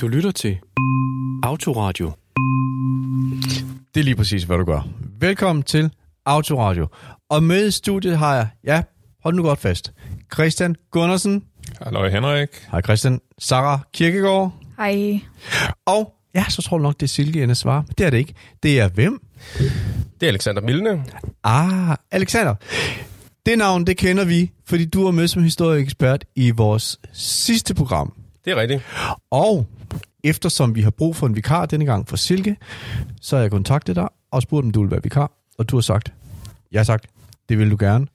Du lytter til Autoradio. Det er lige præcis, hvad du gør. Velkommen til Autoradio. Og med i studiet har jeg, ja, hold nu godt fast, Christian Gundersen. Hallo Henrik. Hej Christian. Sarah Kirkegaard. Hej. Og ja, så tror du nok, det er Silke, der svarer. Men det er det ikke. Det er hvem? Det er Alexander Milne. Ah, Alexander. Det navn, det kender vi, fordi du var med som historieekspert i vores sidste program. Det er rigtigt. Og eftersom vi har brug for en vikar denne gang for Silke, så har jeg kontaktet dig og spurgt, om du vil være vikar. Og du har sagt, jeg har sagt, det vil du gerne.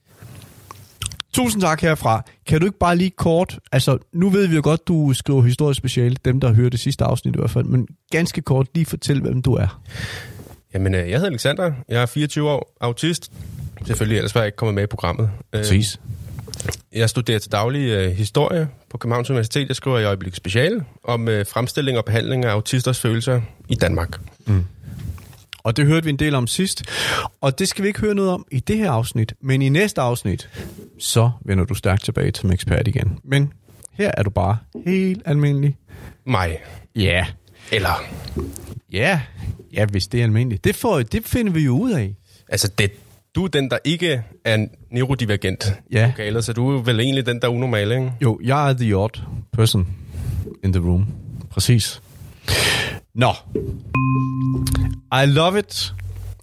Tusind tak herfra. Kan du ikke bare lige kort, altså nu ved vi jo godt, du skriver historisk speciale, dem der har hørt det sidste afsnit i hvert fald, men ganske kort lige fortæl, hvem du er. Jamen, øh, jeg hedder Alexander. Jeg er 24 år, autist. Selvfølgelig, ellers var jeg ikke kommet med i programmet. Øh, Præcis. Jeg studerer til daglig øh, historie på Københavns Universitet. Jeg skriver i øjeblik speciale om øh, fremstilling og behandling af autisters følelser i Danmark. Og det hørte vi en del om sidst. Og det skal vi ikke høre noget om i det her afsnit. Men i næste afsnit, så vender du stærkt tilbage som ekspert igen. Men her er du bare helt almindelig. Mig. Ja. Eller, Ja. Ja, hvis det er almindeligt. Det, får, det finder vi jo ud af. altså, det, du er den, der ikke er neurodivergent. Ja. Lokalet, så du er vel egentlig den, der er unormal, ikke? Jo, jeg er the odd person in the room. Præcis. Nå. I love it,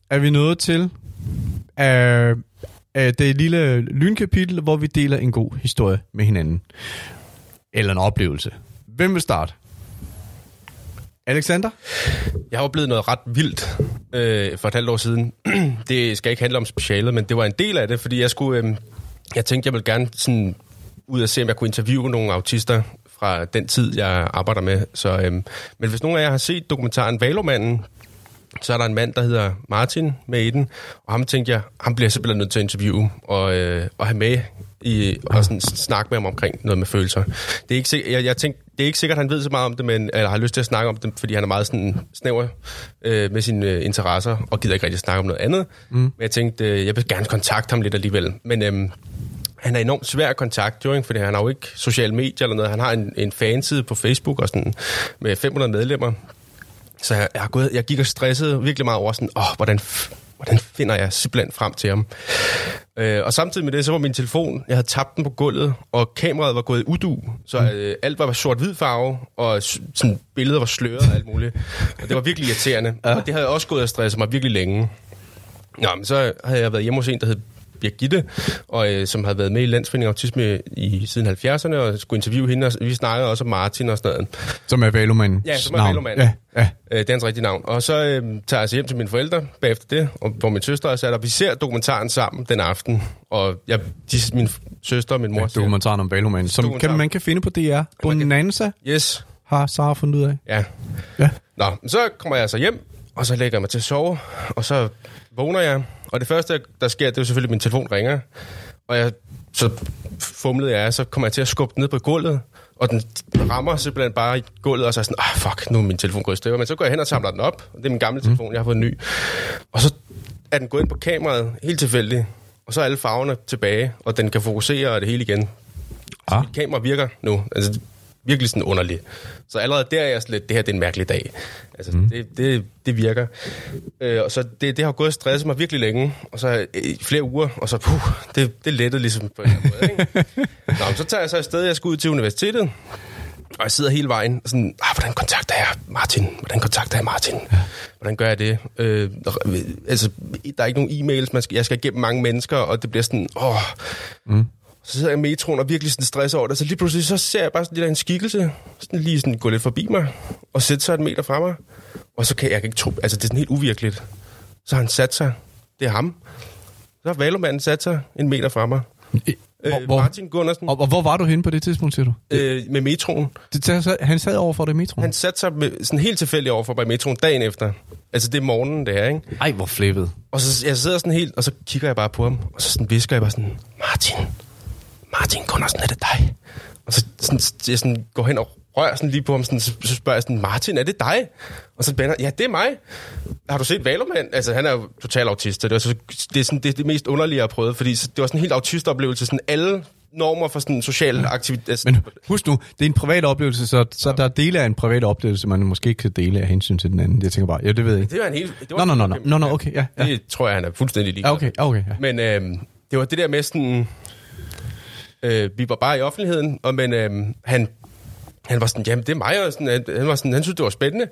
er vi nået til uh, uh, det lille lynkapitel, hvor vi deler en god historie med hinanden. Eller en oplevelse. Hvem vil starte? Alexander? Jeg har oplevet noget ret vildt øh, for et halvt år siden. det skal ikke handle om specialet, men det var en del af det, fordi jeg skulle... Øh, jeg tænkte, jeg ville gerne sådan ud og se, om jeg kunne interviewe nogle autister fra den tid, jeg arbejder med. Så, øh, men hvis nogen af jer har set dokumentaren Valomanden, så er der en mand, der hedder Martin med i den, og ham tænkte jeg, ham bliver jeg simpelthen nødt til at interviewe og, øh, og have med i, og sådan snakke med ham omkring noget med følelser. Det er ikke, sikkert, jeg, jeg tænkte, det er ikke sikkert, at han ved så meget om det, men eller har lyst til at snakke om det, fordi han er meget sådan snæver øh, med sine øh, interesser, og gider ikke rigtig snakke om noget andet. Mm. Men jeg tænkte, øh, jeg vil gerne kontakte ham lidt alligevel. Men øh, han er enormt svær at kontakte, jo, ikke? fordi han har jo ikke sociale medier eller noget. Han har en, en fanside på Facebook og sådan, med 500 medlemmer. Så jeg, jeg, gået, jeg gik og stressede virkelig meget over sådan, åh, hvordan, f- hvordan finder jeg simpelthen frem til ham? Øh, og samtidig med det, så var min telefon, jeg havde tabt den på gulvet, og kameraet var gået i udu, så øh, alt var sort-hvid farve, og sådan, billedet var sløret og alt muligt. Og det var virkelig irriterende, ja. og det havde også gået og stresset mig virkelig længe. Nå, men så havde jeg været hjemme hos en, der hed Birgitte, og, øh, som havde været med i Landsforeningen Autisme i, siden 70'erne, og skulle interviewe hende, og vi snakkede også om Martin og sådan noget. Som er Valomanden. Ja, som er Valomanden. Ja, ja. Øh, det er hans rigtige navn. Og så øh, tager jeg hjem til mine forældre bagefter det, og, hvor min søster er sat, og vi ser dokumentaren sammen den aften. Og jeg, de, min søster og min mor siger, Dokumentaren om Valomanden, som kan, man kan finde på DR. Bonanza yes, har Sara fundet ud af. ja. Ja. Nå, så kommer jeg så hjem, og så lægger jeg mig til at sove, og så vågner jeg. Og det første, der sker, det er jo selvfølgelig, at min telefon ringer. Og jeg, så fumlede jeg, så kommer jeg til at skubbe den ned på gulvet, og den rammer simpelthen bare i gulvet, og så er jeg sådan, ah, fuck, nu er min telefon gået i stykker. Men så går jeg hen og samler den op, og det er min gamle telefon, jeg har fået en ny. Og så er den gået ind på kameraet, helt tilfældigt, og så er alle farverne tilbage, og den kan fokusere og det hele igen. Ah. Mit kamera virker nu. Altså, virkelig sådan underligt. Så allerede der er jeg sådan lidt, det her det er en mærkelig dag. Altså, mm. det, det, det virker. Øh, og så det, det har gået og stresset mig virkelig længe, og så øh, i flere uger, og så puh, det, det lettede ligesom på en måde. Ikke? Nå, men så tager jeg så afsted, jeg skal ud til universitetet, og jeg sidder hele vejen og sådan, ah, hvordan kontakter jeg Martin? Hvordan kontakter jeg Martin? Hvordan gør jeg det? Øh, altså, der er ikke nogen e-mails, man skal, jeg skal igennem mange mennesker, og det bliver sådan, åh, så sidder jeg i metroen og virkelig sådan stresser over det. Så lige pludselig så ser jeg bare sådan lidt af en skikkelse, sådan lige sådan gå lidt forbi mig, og sætte sig et meter fra mig. Og så kan jeg ikke tro, altså det er sådan helt uvirkeligt. Så har han sat sig. Det er ham. Så har Valomanden sat sig en meter fra mig. Hvor, Øh, hvor, Martin Gunnarsen og, og hvor var du henne på det tidspunkt, siger du? øh, med metroen. Det, han sad over for dig i metroen? Han satte sig med, sådan helt tilfældigt overfor mig i metroen dagen efter. Altså det er morgenen, det er, ikke? Ej, hvor flippet. Og så jeg sidder sådan helt, og så kigger jeg bare på ham, og så sådan visker jeg bare sådan, Martin, Martin Gunnarsen, er det dig? Og så sådan, jeg sådan går hen og rører sådan lige på ham, sådan, så, spørger jeg sådan, Martin, er det dig? Og så bænder ja, det er mig. Har du set Valorman? Altså, han er jo total autist, det, var så, det er sådan, det, er det mest underlige, jeg har prøvet, fordi så, det var sådan en helt autistoplevelse, sådan alle normer for sådan social aktivitet. Altså, Men husk nu, det er en privat oplevelse, så, så der er dele af en privat oplevelse, man måske ikke kan dele af hensyn til den anden. Jeg tænker bare, ja, det ved jeg ikke. det var en helt... Det Nå, nå, nå, nå, okay, ja, ja. Det tror jeg, han er fuldstændig ligeglad Ja, okay, ja, okay, ja. Men øh, det var det der med sådan... Øh, vi var bare i offentligheden, og men øh, han, han var sådan, jamen det er mig, og sådan, han, han, var sådan, han synes, det var spændende.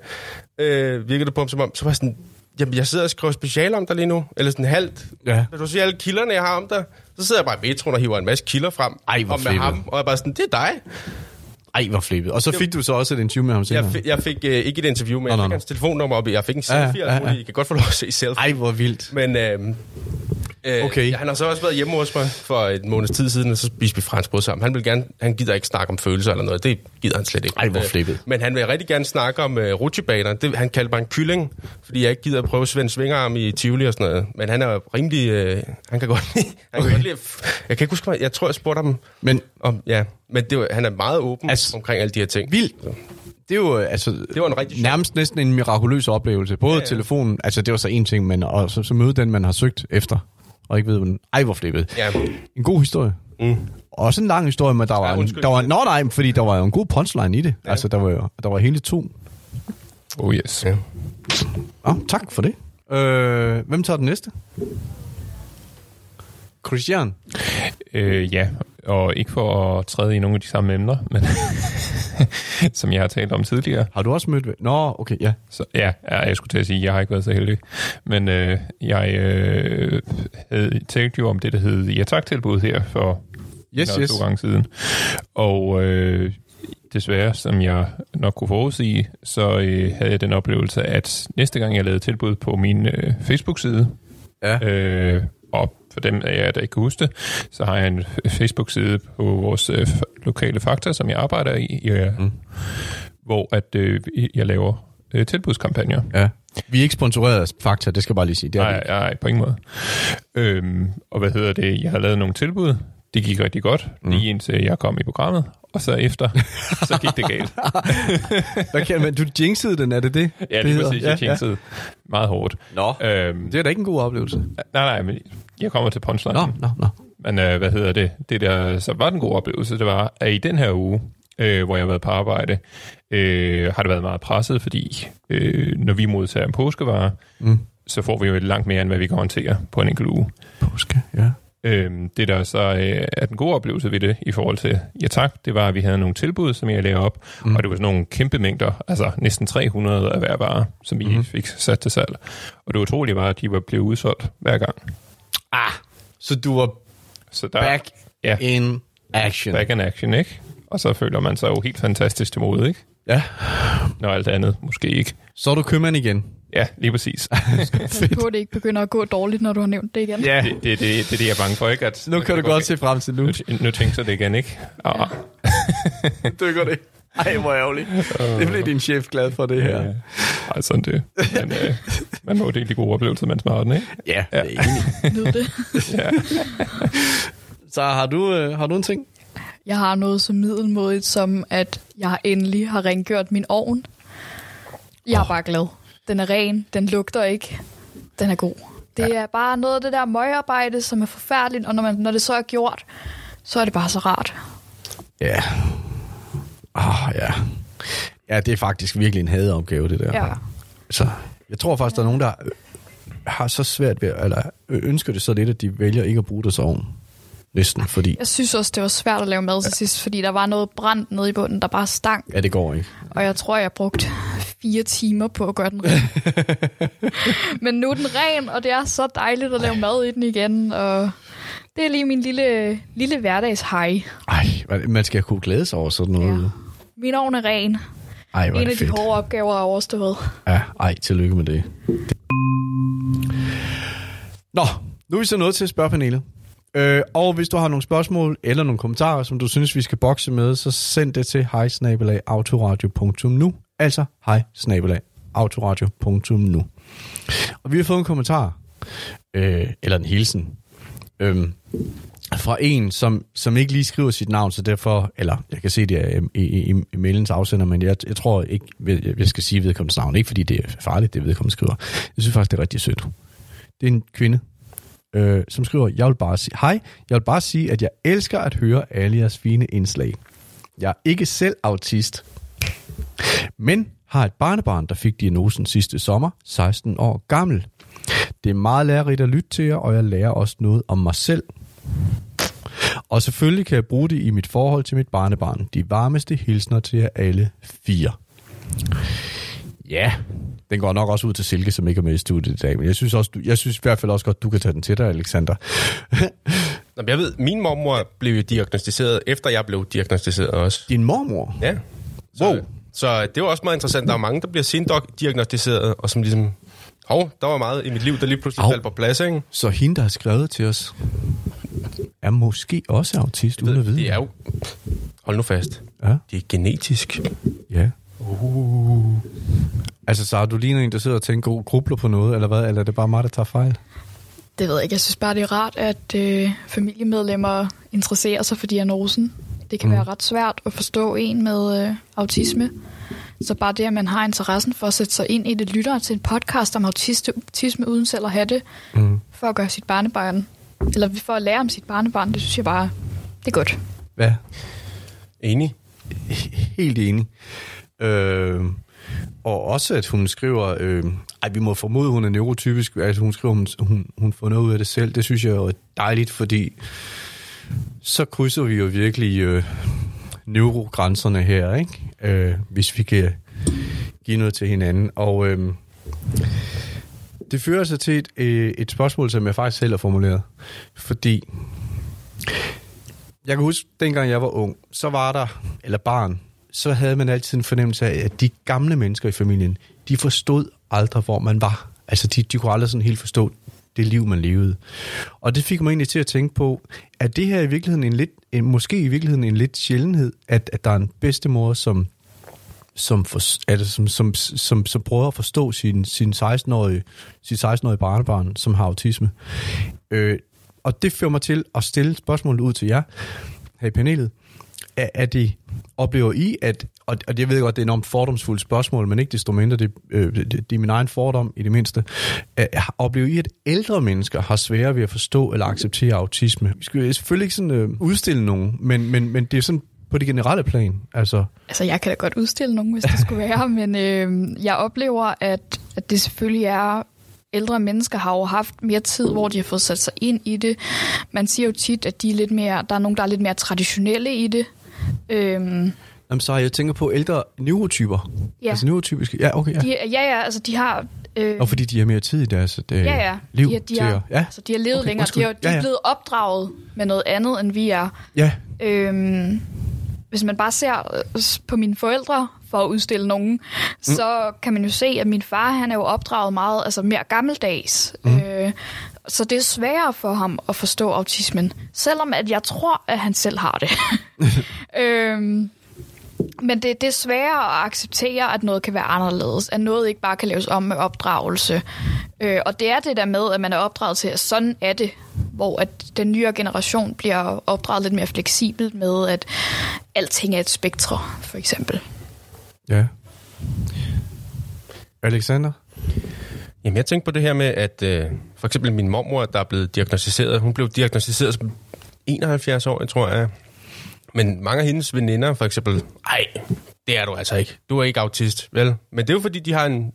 Øh, virkede det på ham som om, så var jeg sådan, jamen jeg sidder og skriver special om dig lige nu, eller sådan halvt. Ja. Vil du sige alle kilderne, jeg har om dig? Så sidder jeg bare i metroen og hiver en masse kilder frem. Ej, hvor og med ham, og jeg bare sådan, det er dig. Ej, hvor flippet. Og så fik du så også et interview med ham Jeg, senere. fi- jeg fik øh, ikke et interview, men Nå, jeg fik hans telefonnummer op. Jeg fik en selfie, ja, ja, ja. ja. I kan godt få lov at se selfie. Ej, hvor vildt. Men øh, øh, Okay. han har så også været hjemme hos mig for et måneds tid siden, og så spiste vi franskbrød sammen. Han vil gerne, han gider ikke snakke om følelser eller noget. Det gider han slet ikke. Ej, hvor Øh, flippet. Men han vil rigtig gerne snakke om øh, rutsjebaner. Det, han kalder mig en kylling, fordi jeg ikke gider at prøve Svend Svingarm i Tivoli og sådan noget. Men han er rimelig... Øh, han kan godt lide... Han Okay. kan godt lide jeg kan ikke huske, jeg tror, jeg spurgte ham Men om... Ja, men det, han er meget åben Altså, omkring alle de her ting. vildt. Det er jo øh, altså, Det var en rigtig nærmest næsten en mirakuløs oplevelse. Både ja. ja. telefonen, altså det var så en ting, men og så, så møde den, man har søgt efter, og ikke ved, hvordan... Ej, hvor flippet. Ja, En god historie. mm. Også en lang historie, men der var, Ja, en, undskyld. der var, nå nej, fordi der var jo en god punchline i det. Ja. Altså, der var, jo- der var hele to. Oh yes. ja. Oh, tak for det. Øh, hvem tager den næste? Christian. Øh, ja, og ikke for at træde i nogle af de samme emner, men som jeg har talt om tidligere. Har du også mødt... Nå, okay, ja. Så ja, jeg skulle til at sige, at jeg har ikke været så heldig. Men øh, jeg øh, havde talt jo om det, der hed ja tak-tilbud her for Yes, yes. to gange siden. Og øh, desværre, som jeg nok kunne forudsige, så øh, havde jeg den oplevelse, at næste gang jeg lavede tilbud på min øh, Facebook-side, Ja. Øh, og for dem af jer, der ikke kan huske det, så har jeg en Facebook-side på vores øh, lokale Fakta, som jeg arbejder i, øh, mm. hvor at øh, jeg laver øh, tilbudskampagner. ja. Vi er ikke sponsoreret af Fakta, det skal jeg bare lige sige. Det er Nej, nej, på ingen måde. Øhm, og hvad hedder det? Jeg har lavet nogle tilbud. Det gik rigtig godt, mm. lige indtil jeg kom i programmet. Og så efter, så gik det galt. Hvad kan man? Du jinxede den, er det det? Ja, det lige hedder? præcis. Jeg jinxede meget hårdt. Nå. Øhm, Det er da ikke en god oplevelse. nej, nej, men jeg kommer til punchline. Nå, nå, nå. Men øh, hvad hedder det? Det der så var den gode oplevelse, det var, at i den her uge, øh, hvor jeg har været på arbejde, øh, har det været meget presset, fordi øh, når vi modtager en påskevare, Mm. så får vi jo langt mere, end hvad vi kan håndtere på en enkelt uge. Påske, ja. Øhm, det der så øh, er den gode oplevelse ved det i forhold til ja tak, det var, at vi havde nogle tilbud, som jeg lavede op, mm. og det var sådan nogle kæmpe mængder, altså næsten 300 af hver vare, som vi mm. fik sat til salg. Og det utrolige var, at de var blevet udsolgt hver gang. Ah, så du var Så der, back ja, in action. back in action, ikke? Og så føler man sig jo helt fantastisk til mode, ikke? Ja. Når alt andet måske ikke. Så er du købmand igen. Ja, lige præcis. Så behøver det ikke begynde at gå dårligt, når du har nævnt det igen. Ja. Det, det, det, det er det, jeg er bange for, ikke? At, Nu kan du godt se frem til nu. Nu, nu tænker jeg det igen, ikke? Ah, Dykker det. Ej, hvor ærgerligt. Det bliver din chef glad for det her. ja. Ej, sådan det. Men, øh, man må dele de gode oplevelser, mens man har den, ikke? Ja, Ja. det er enig. Det. Ja. Så har du, øh, har du en ting? Jeg har noget så middelmådigt, som at jeg endelig har rengjort min ovn. Jeg er Åh. bare glad. Den er ren, den lugter ikke, den er god. Det ja. er bare noget af det der møgarbejde, som er forfærdeligt, og når, man, når det så er gjort, så er det bare så rart. Ja. Åh, oh, ja. Ja, det er faktisk virkelig en hadeopgave, det der. Ja. Så jeg tror faktisk, der er nogen, der øh, har så svært ved, eller ønsker det så lidt, at de vælger ikke at bruge deres ovn. Næsten, fordi Jeg synes også, det var svært at lave mad til sidst, fordi der var noget brændt nede i bunden, der bare stank. ja, det går ikke. Og jeg tror, jeg brugte fire timer på at gøre den ren. Men nu er den ren, og det er så dejligt at lave mad i den igen. Og det er lige min lille, lille hverdagshej. Ej, man skal kunne glæde sig over sådan noget. Ja. Min ovn er ren. Ej, En af de fedt. hårde opgaver er overstået. Ja, ej, tillykke med det. Nå, nu er vi så nået til at spørge panelet. Øh, og hvis du har nogle spørgsmål eller nogle kommentarer, som du synes, vi skal bokse med, så send det til hejsnabelagautoradio.nu. Altså hejsnabelagautoradio.nu. Og vi har fået en kommentar, øh, eller en hilsen, øh, fra en, som, som ikke lige skriver sit navn, så derfor, eller jeg kan se det er i, i, i, i mailens afsender, men jeg, jeg tror ikke, jeg, jeg skal sige vedkommendes navn, ikke fordi det er farligt, det vedkommende skriver. Jeg synes faktisk, det er rigtig sødt. Det er en kvinde, øh, som skriver, jeg vil bare sige, hej, jeg vil bare sige, at jeg elsker at høre alle jeres fine indslag. Jeg er ikke selv autist, men har et barnebarn, der fik diagnosen sidste sommer, 16 år gammel. Det er meget lærerigt at lytte til jer, og jeg lærer også noget om mig selv. Og selvfølgelig kan jeg bruge det i mit forhold til mit barnebarn. De varmeste hilsner til jer alle fire. Ja, den går nok også ud til Silke, som ikke er med i studiet i dag. Men jeg synes, også, du, jeg synes i hvert fald også godt, du kan tage den til dig, Alexander. Jeg ved, min mormor blev jo diagnostiseret, efter jeg blev diagnostiseret også. Din mormor? Ja. Så, Wow. Så det var også meget interessant. Der er mange, der bliver sendiagnostiseret, og som ligesom... Hov, der var meget i mit liv, der lige pludselig Au. faldt på plads, ikke? Så hende, der har skrevet til os, er måske også autist, uden at vide. Det er jo... Hold nu fast. Ja, Det er genetisk. ja. Uh. Altså, så du ligner en, der sidder og tænker og grubler på noget, eller hvad? Eller er det bare mig, der tager fejl? Det ved jeg ikke. Jeg synes bare, det er rart, at øh, familiemedlemmer interesserer sig for diagnosen. Det kan mm. være ret svært at forstå en med øh, autisme. Så bare det, at man har interessen for at sætte sig ind i det, lytter til en podcast om autiste, autisme uden selv at have det, Mm. for at gøre sit barnebarn, eller for at lære om sit barnebarn, det synes jeg bare, det er godt. Hvad? Enig. Helt enig. Øh, og også, at hun skriver, øh, ej, vi må formode, hun er neurotypisk, at hun skriver, hun, hun, hun får noget ud af det selv. Det synes jeg er dejligt, fordi så krydser vi jo virkelig øh, neurogrænserne her, ikke? Øh, hvis vi kan give noget til hinanden. Og øh, det fører sig til et, øh, et spørgsmål, som jeg faktisk selv har formuleret. Fordi jeg kan huske, dengang jeg var ung, så var der, eller barn, så havde man altid en fornemmelse af, at de gamle mennesker i familien, de forstod aldrig, hvor man var. Altså, de, de kunne aldrig sådan helt forstå det liv, man levede. Og det fik mig egentlig til at tænke på, at det her i virkeligheden en lidt, en, måske i virkeligheden en lidt sjældenhed, at, at der er en bedstemor, som, som, for, altså, som, som, som, som prøver at forstå sin, sin 16-årige, sin 16-årige barnebarn, som har autisme. Øh, og det fører mig til at stille spørgsmålet ud til jer her i panelet. Er, er det, oplever I, at, og, og jeg ved godt, det er et enormt fordomsfuldt spørgsmål, men ikke desto mindre, det, øh, det, det er min egen fordom i det mindste. Er, oplever I, at ældre mennesker har sværere ved at forstå eller acceptere autisme? Vi skal selvfølgelig ikke sådan, øh, udstille nogen, men, men, men det er sådan på det generelle plan. Altså, Altså, jeg kan da godt udstille nogen, hvis det skulle være, men øh, jeg oplever, at, at det selvfølgelig er ældre mennesker har jo haft mere tid, hvor de har fået sat sig ind i det. Man siger jo tit, at de er lidt mere, der er nogen, der er lidt mere traditionelle i det. Øhm, jamen, så jeg tænker på ældre neurotyper. Ja. Altså neurotypiske. Ja, okay. Ja. de, ja, ja, altså de har... Øh, Og fordi de har mere tid i deres øh, ja, ja. liv de, har- de til har, at... Ja, altså, de har levet Okay, længere. undskyld. De, har, de Ja, er ja. blevet opdraget med noget andet, end vi er. ja. Øhm, hvis man bare ser øh, på mine forældre for at udstille nogen, mm. så kan man jo se, at min far han er jo opdraget meget altså mere gammeldags. Mm. Øh, så det er sværere for ham at forstå autismen, selvom at jeg tror, at han selv har det. øhm, men det, det er sværere at acceptere, at noget kan være anderledes, at noget ikke bare kan laves om med opdragelse. Øh, og det er det der med, at man er opdraget til, at sådan er det, hvor at den nye generation bliver opdraget lidt mere fleksibelt med, at alting er et spektre, for eksempel. Ja. Alexander? Jamen, jeg tænkte på det her med, at øh, for eksempel min mormor, der er blevet diagnostiseret, hun blev diagnostiseret som 71 år, tror jeg. Men mange af hendes veninder, for eksempel, ej, det er du altså ikke. Du er ikke autist, vel? Men det er jo fordi, de har en,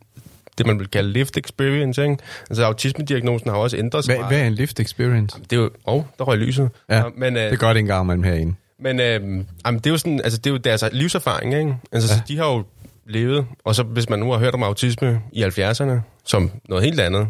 det man vil kalde lived experience, ikke? Altså, autisme-diagnosen har også ændret sig Hvad, hvad er en lift experience? Det er jo... Åh, oh, der røg lyset. Ja, Nå, men, øh, Det gør det en gang imellem herinde. men øh, jamen, det er jo sådan, altså det er jo deres livserfaring, ikke? Altså, ja. Ja. de har jo levet, og så hvis man nu har hørt om autisme i 70'erne, som noget helt andet,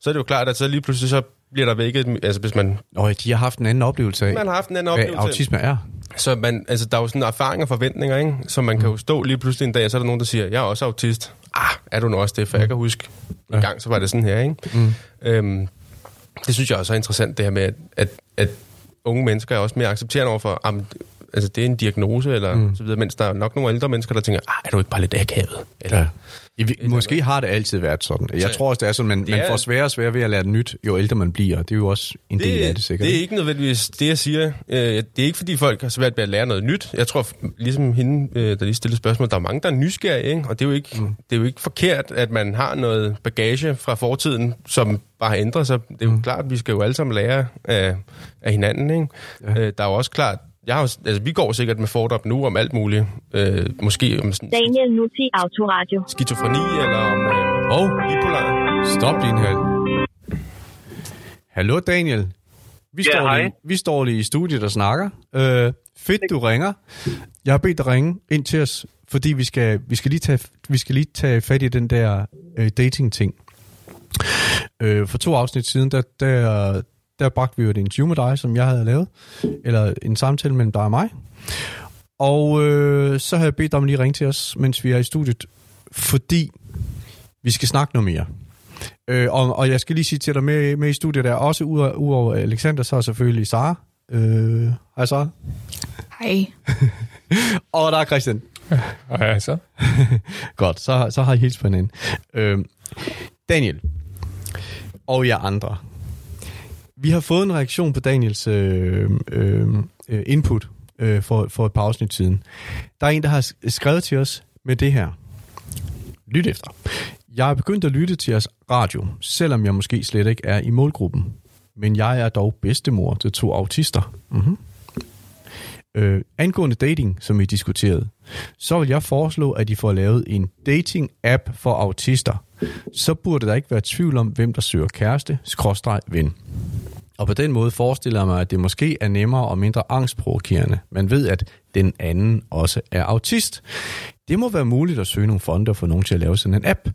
så er det jo klart, at så lige pludselig så bliver der vækket, altså hvis man, Og de har haft en anden oplevelse af, man har haft en anden hvad oplevelse, autisme er. Så man, altså der er jo sådan erfaring og forventninger, ikke? Så man kan jo stå lige pludselig en dag, og så er der nogen, der siger, jeg er også autist. Ah, er du nu også det? For jeg kan huske, en gang så var det sådan her, ikke? Mm. Øhm, det synes jeg også er interessant, det her med, at, at, at unge mennesker er også mere accepterende overfor, am, altså det er en diagnose, eller mm. så videre, mens der er nok nogle ældre mennesker, der tænker, ah, er du ikke bare lidt akavet? Eller, Ja. I, måske har det altid været sådan. Jeg Så- tror også, det er sådan, man, Det man er- får sværere og sværere ved at lære det nyt, jo ældre man bliver. Det er jo også en del af det, sikkert. Det er ikke nødvendigvis det, jeg siger. Øh, Det er ikke, fordi folk har svært ved at lære noget nyt. Jeg tror, ligesom hende, øh, der lige stillede spørgsmål, der er mange, der er nysgerrige, ikke? og det er, jo ikke, mm. det er jo ikke forkert, at man har noget bagage fra fortiden, som bare har ændret sig. Det er jo mm. klart, at vi skal jo alle sammen lære af, af hinanden. Ikke? Ja. Der er jo også klart, jeg har, altså, vi går sikkert med fordom nu om alt muligt. Øh, måske om sådan, Daniel Nuti Autoradio. skizofreni, eller om øh, Og bipolar. stop lige en halv. Hallo Daniel. Vi, Ja, står hej. lige, vi står lige i studiet og snakker. Øh, fedt, du ringer. Jeg har bedt dig ringe ind til os, fordi vi skal, vi skal, lige, tage, vi skal lige tage fat i den der øh, dating-ting. Øh, for to afsnit siden, der, der, der bragte vi jo et interview med dig, som jeg havde lavet. Eller en samtale mellem dig og mig. Og øh, så har jeg bedt dig om lige at ringe til os, mens vi er i studiet, fordi vi skal snakke noget mere. Øh, og, og jeg skal lige sige til dig, med, med i studiet der, også ud over, ud over Alexander, så er selvfølgelig Sara. Øh, hej Sara. Hej. Og der er Christian. Og ja, så? Godt, så, så har I hilst på hinanden. Øh, Daniel og jer andre. Vi har fået en reaktion på Daniels øh, øh, øh, input øh, for, for et par afsnit siden. Der er en, der har skrevet til os med det her. Lyt efter. Jeg er begyndt at lytte til jeres radio, selvom jeg måske slet ikke er i målgruppen. Men jeg er dog bedstemor til to autister. Mm-hmm. Øh, angående dating, som I diskuterede, så vil jeg foreslå, at I får lavet en dating-app for autister. Så burde der ikke være tvivl om, hvem der søger kæreste, skråstreg ven. Og på den måde forestiller jeg mig, at det måske er nemmere og mindre angstprovokerende. Man ved, at den anden også er autist. Det må være muligt at søge nogle fonde og få nogen til at lave sådan en app.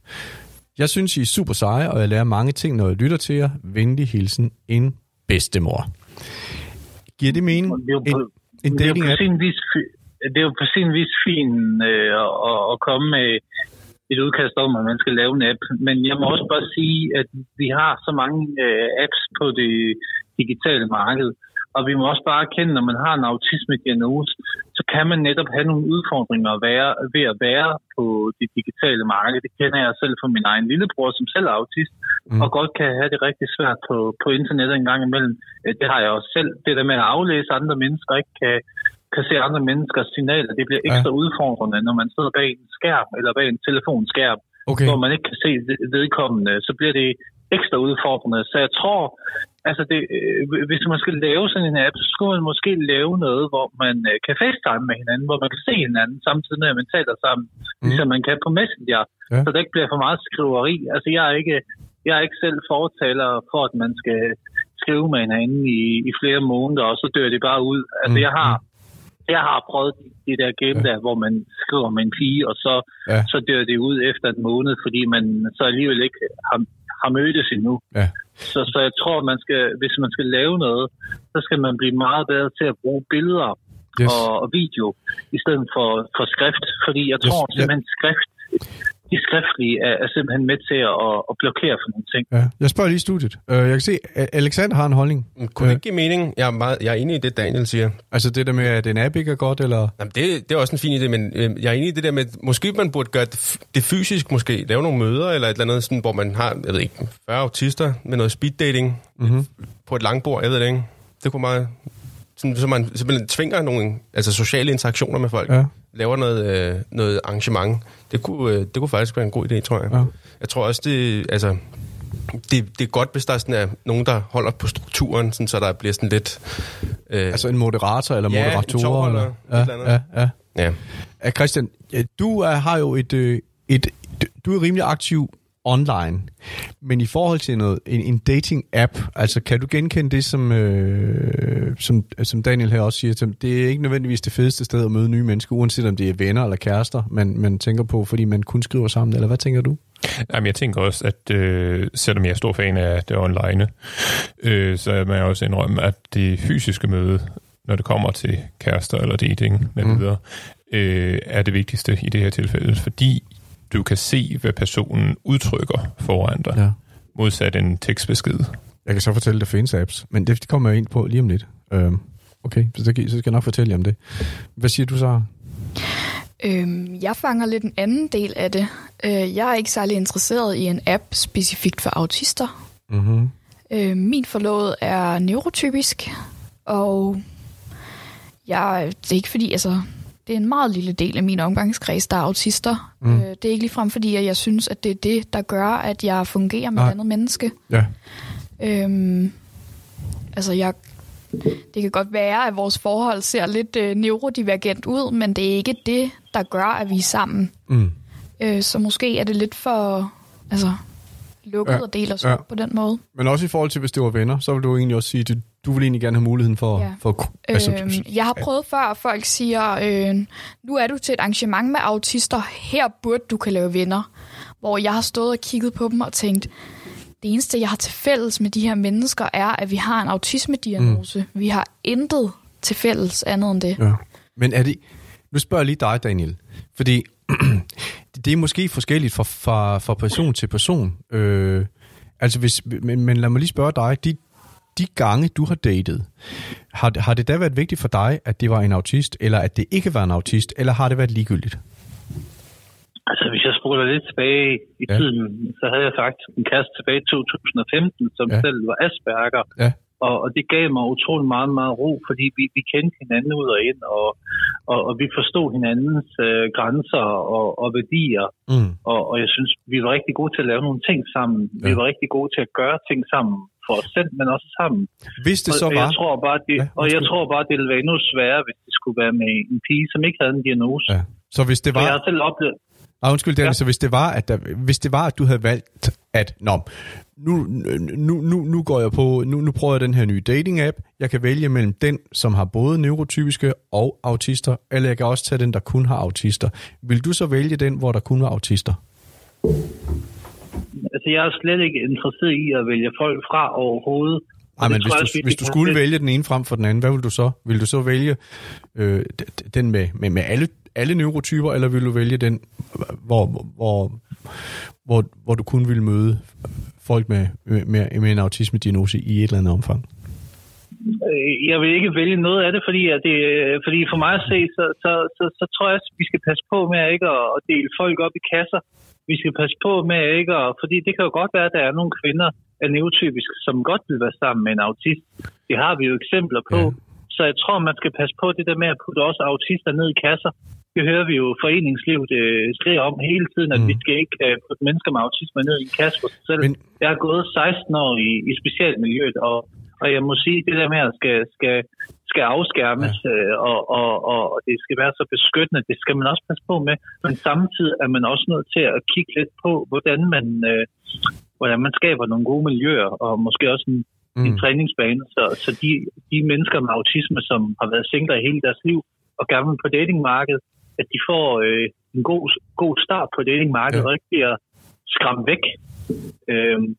Jeg synes, I er super seje, og jeg lærer mange ting, når jeg lytter til jer. Venlig hilsen, en bedstemor. Giver det mening? Det er jo En, på- en er sin vis, fi- det er jo på sin vis fint øh, at, at komme med et udkast om, at man skal lave en app. Men jeg må også bare sige, at vi har så mange øh, apps på det digitale marked. Og vi må også bare erkende, når man har en autisme-diagnose, så kan man netop have nogle udfordringer at være, ved at være på det digitale marked. Det kender jeg selv fra min egen lillebror, som selv er autist, Mm. og godt kan have det rigtig svært på, på internettet en gang imellem. Øh, Det har jeg også selv. Det der med at aflæse andre mennesker, ikke kan, kan se andre menneskers signaler, det bliver ekstra ja. udfordrende, når man sidder bag en skærm eller bag en telefonskærm, Okay. hvor man ikke kan se ved- vedkommende, så bliver det ekstra udfordrende. Så jeg tror, altså det, øh, hvis man skal lave sådan en app, så skulle man måske lave noget, hvor man øh, kan facetime med hinanden, hvor man kan se hinanden samtidig med, at man taler sammen, mm. ligesom man kan på Messenger, Ja. så der ikke bliver for meget skriveri. Altså jeg er ikke, jeg er ikke selv fortaler for, at man skal skrive med hinanden i, i flere måneder, og så dør det bare ud. Altså Mm, jeg har jeg har prøvet de, de der game Ja. der, hvor man skriver med en pige, og så, ja. så dør det ud efter en måned, fordi man så alligevel ikke har, har mødtes endnu. Ja. Så, så jeg tror, at man skal, hvis man skal lave noget, så skal man blive meget bedre til at bruge billeder Yes. og, og video, i stedet for, for skrift. Fordi jeg Yes, tror ja. simpelthen, skrift, de skriftlige er, er simpelthen med til at, at blokere for nogle ting. Ja. Jeg spørger lige i studiet. Uh, jeg kan se, at Alexander har en holdning. Kunne det ikke give mening? Jeg er, meget, jeg er enig i det, Daniel siger. Altså det der med, at en app ikke er godt, eller... Jamen, det, det er også en fin idé, men øh, jeg er enig i det der med, måske man burde gøre det, det fysisk måske, lave nogle møder, eller et eller andet, sådan, hvor man har, jeg ved ikke, 40 autister med noget speed dating mm-hmm. på et langbord, jeg ved det ikke. Det kunne meget, sådan, så man simpelthen tvinger nogle altså sociale interaktioner med folk, Ja. Laver noget, øh, noget arrangement. Det kunne, øh, det kunne faktisk være en god idé, tror jeg. Ja. Jeg tror også, det, altså, det, det er godt, hvis der sådan er nogen, der holder på strukturen, sådan, så der bliver sådan lidt... Øh, Altså en moderator eller Ja, en moderatorer? tovholder, eller? et eller andet. Ja, ja, ja. ja. Ja, Christian, ja, du er, har jo et, øh, et... Du er rimelig aktiv online, men i forhold til noget, en, en dating-app, altså kan du genkende det, som, øh, som, som Daniel her også siger, som, det er ikke nødvendigvis det fedeste sted at møde nye mennesker, uanset om det er venner eller kærester, man, man tænker på, fordi man kun skriver sammen, eller hvad tænker du? Jamen, jeg tænker også, at øh, selvom jeg er stor fan af det online, øh, så er man også indrømme, at det fysiske møde, når det kommer til kærester eller dating med Mm. videre, øh, er det vigtigste i det her tilfælde, fordi du kan se, hvad personen udtrykker foran dig, Ja. modsat en tekstbesked. Jeg kan så fortælle, at der findes apps, men det kommer jeg ind på lige om lidt. Øhm, okay, så, så skal jeg nok fortælle jer om det. Hvad siger du så? Øhm, jeg fanger lidt en anden del af det. Øh, jeg er ikke særlig interesseret i en app specifikt for autister. Mm-hmm. Øh, min forlovede er neurotypisk, og jeg, det er ikke fordi, altså, det er en meget lille del af min omgangskreds, der er autister. Mm. Øh, det er ikke ligefrem fordi, at jeg synes, at det er det, der gør, at jeg fungerer med Nej. et andet menneske. Ja. Øhm, altså, jeg, det kan godt være, at vores forhold ser lidt øh, neurodivergent ud, men det er ikke det, der gør, at vi er sammen. Mm. Øh, så måske er det lidt for altså, lukket Ja, ja. at dele os ja. på den måde. Men også i forhold til, hvis det var venner, så vil du egentlig også sige, at du, du vil egentlig gerne have muligheden for, Ja. for altså, Øhm, jeg har prøvet før, at folk siger, øh, nu er du til et arrangement med autister, her burde du kan lave venner. Hvor jeg har stået og kigget på dem og tænkt, det eneste, jeg har til fælles med de her mennesker, er, at vi har en autismediagnose. Mm. Vi har intet til fælles andet end det. Ja. Men er det... Nu spørger jeg lige dig, Daniel. Fordi det er måske forskelligt fra, fra, fra person til person. Øh, altså hvis, men, men lad mig lige spørge dig. De, de gange, du har datet, har, har det da været vigtigt for dig, at det var en autist, eller at det ikke var en autist, eller har det været ligegyldigt? Altså, hvis jeg spoler lidt tilbage i Ja. tiden, så havde jeg faktisk en kæreste tilbage i 2015, som Ja. selv var Asperger. Ja. Og, og det gav mig utrolig meget, meget ro, fordi vi, vi kendte hinanden ud og ind, og, og, og vi forstod hinandens øh, grænser og, og værdier. Mm. Og, og jeg synes, vi var rigtig gode til at lave nogle ting sammen. Ja. Vi var rigtig gode til at gøre ting sammen for os selv, men også sammen. Hvis det og, så og var... jeg tror bare, det, Ja, og jeg tror bare, det ville være endnu sværere, hvis det skulle være med en pige, som ikke havde en diagnose. Ja. Så hvis det For jeg var... har selv oplevet, Ah, undskyld, Daniel. Ja. så hvis det var, at der, hvis det var, at du havde valgt, at nå, nu, nu, nu, nu går jeg på, nu, nu prøver jeg den her nye dating-app, jeg kan vælge mellem den, som har både neurotypiske og autister, eller jeg kan også tage den, der kun har autister. Vil du så vælge den, hvor der kun var autister? Altså, jeg er slet ikke interesseret i at vælge folk fra overhovedet. Nej, men hvis jeg du, også, vi- hvis vi du skulle vælge den ene frem for den anden, hvad vil du så? Vil du så vælge øh, den med, med, med alle, alle neurotyper, eller vil du vælge den, hvor, hvor, hvor, hvor du kun vil møde folk med, med, med en autisme-diagnose i et eller andet omfang? Jeg vil ikke vælge noget af det, fordi, at det, fordi for mig at se, så, så, så, så tror jeg, at vi skal passe på med ikke at, at dele folk op i kasser. Vi skal passe på med ikke at, fordi det kan jo godt være, at der er nogle kvinder af neurotypisk, som godt vil være sammen med en autist. Det har vi jo eksempler på. Ja. Så jeg tror, man skal passe på det der med at putte også autister ned i kasser. Det hører vi jo foreningslivet øh, skrige om hele tiden, at Mm. vi skal ikke øh, putte mennesker med autisme ned i en kasse for sig selv. Men-. Jeg har gået 16 år i, i specialmiljøet, og, og jeg må sige, det der med at skal, skal, skal afskærmes, ja. øh, og, og, og, og det skal være så beskyttende, det skal man også passe på med. Men samtidig er man også nødt til at kigge lidt på, hvordan man, øh, hvordan man skaber nogle gode miljøer, og måske også en, mm. en træningsbane, så, så de, de mennesker med autisme, som har været singler hele deres liv, og gerne vil på datingmarkedet, at de får øh, en god, god start på datingmarkedet, ja. og ikke bliver skræmt væk. Øhm, Men,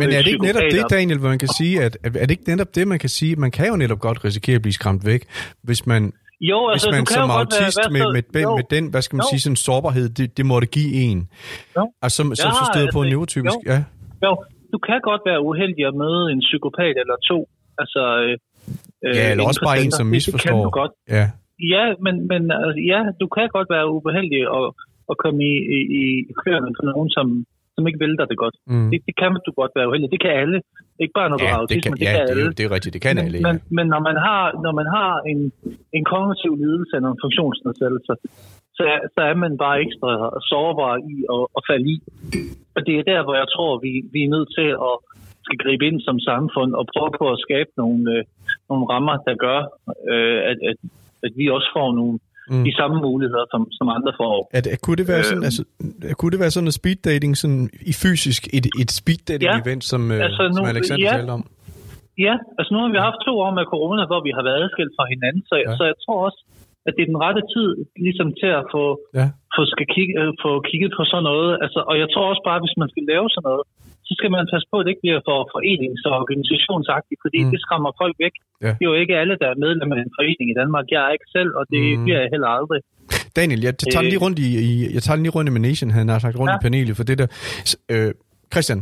men er det ikke netop det. Daniel, hvor man kan sige, at er det ikke netop det, man kan sige, man kan jo netop godt risikere at blive skræmt væk, hvis man, Jo, hvis altså, man du kan som autist være med, med, med, jo. med den, hvad skal man Jo. sige, sådan sårbarhed, det, det måtte give en. Jo. Altså, så, så, Jeg så støder på en neurotypisk, jo. ja. Jo, du kan godt være uheldig at møde en psykopat eller to. Altså, øh, Ja, eller også bare en, som Det- Det kan misforstår. du godt. Ja, Ja, men, men altså, ja, du kan godt være uheldig at, at komme i, i, i kløerne for nogen, som, som ikke dig det godt. mm. Det, det kan du godt være uheldig. Det kan alle. Ikke bare når du ja, har det autisme, kan, det ja kan det, er, alle. det er rigtigt, det kan men, alle, ja. men, men når man har, når man har en, en kognitiv lidelse eller en funktionsnedsættelse, så, er- så er man bare ekstra sårbar i at, at falde i. Og det er der, hvor jeg tror, vi, vi er nødt til at skal gribe ind som samfund og prøve på at skabe nogle, øh, nogle rammer, der gør, øh, at, at, at vi også får nogle Mm. de samme muligheder, som, som andre får. At, at, kunne, det være sådan, Øhm. altså, kunne det være sådan noget speed dating, sådan i fysisk, et, et speed dating Ja, event, som, altså altså som nu- Alexander ja. talte om? Ja, altså nu har vi haft to år med corona, hvor vi har været adskilt fra hinanden, så, Ja. ja. så jeg tror også, at det er den rette tid ligesom til at få, Ja. få, skal kigge, øh, få kigget på sådan noget. Altså, og jeg tror også bare, at hvis man skal lave sådan noget, så skal man passe på, at det ikke bliver for forenings- og organisationsagtigt, fordi Mm. det skræmmer folk væk. Ja. Det er jo ikke alle, der er medlem af en forening i Danmark. Jeg er ikke selv, og det Mm. bliver jeg heller aldrig. Daniel, jeg tager lige rundt i, i, jeg tager lige rundt i Manation, han har sagt rundt ja. I panelet for det der. Øh, Christian,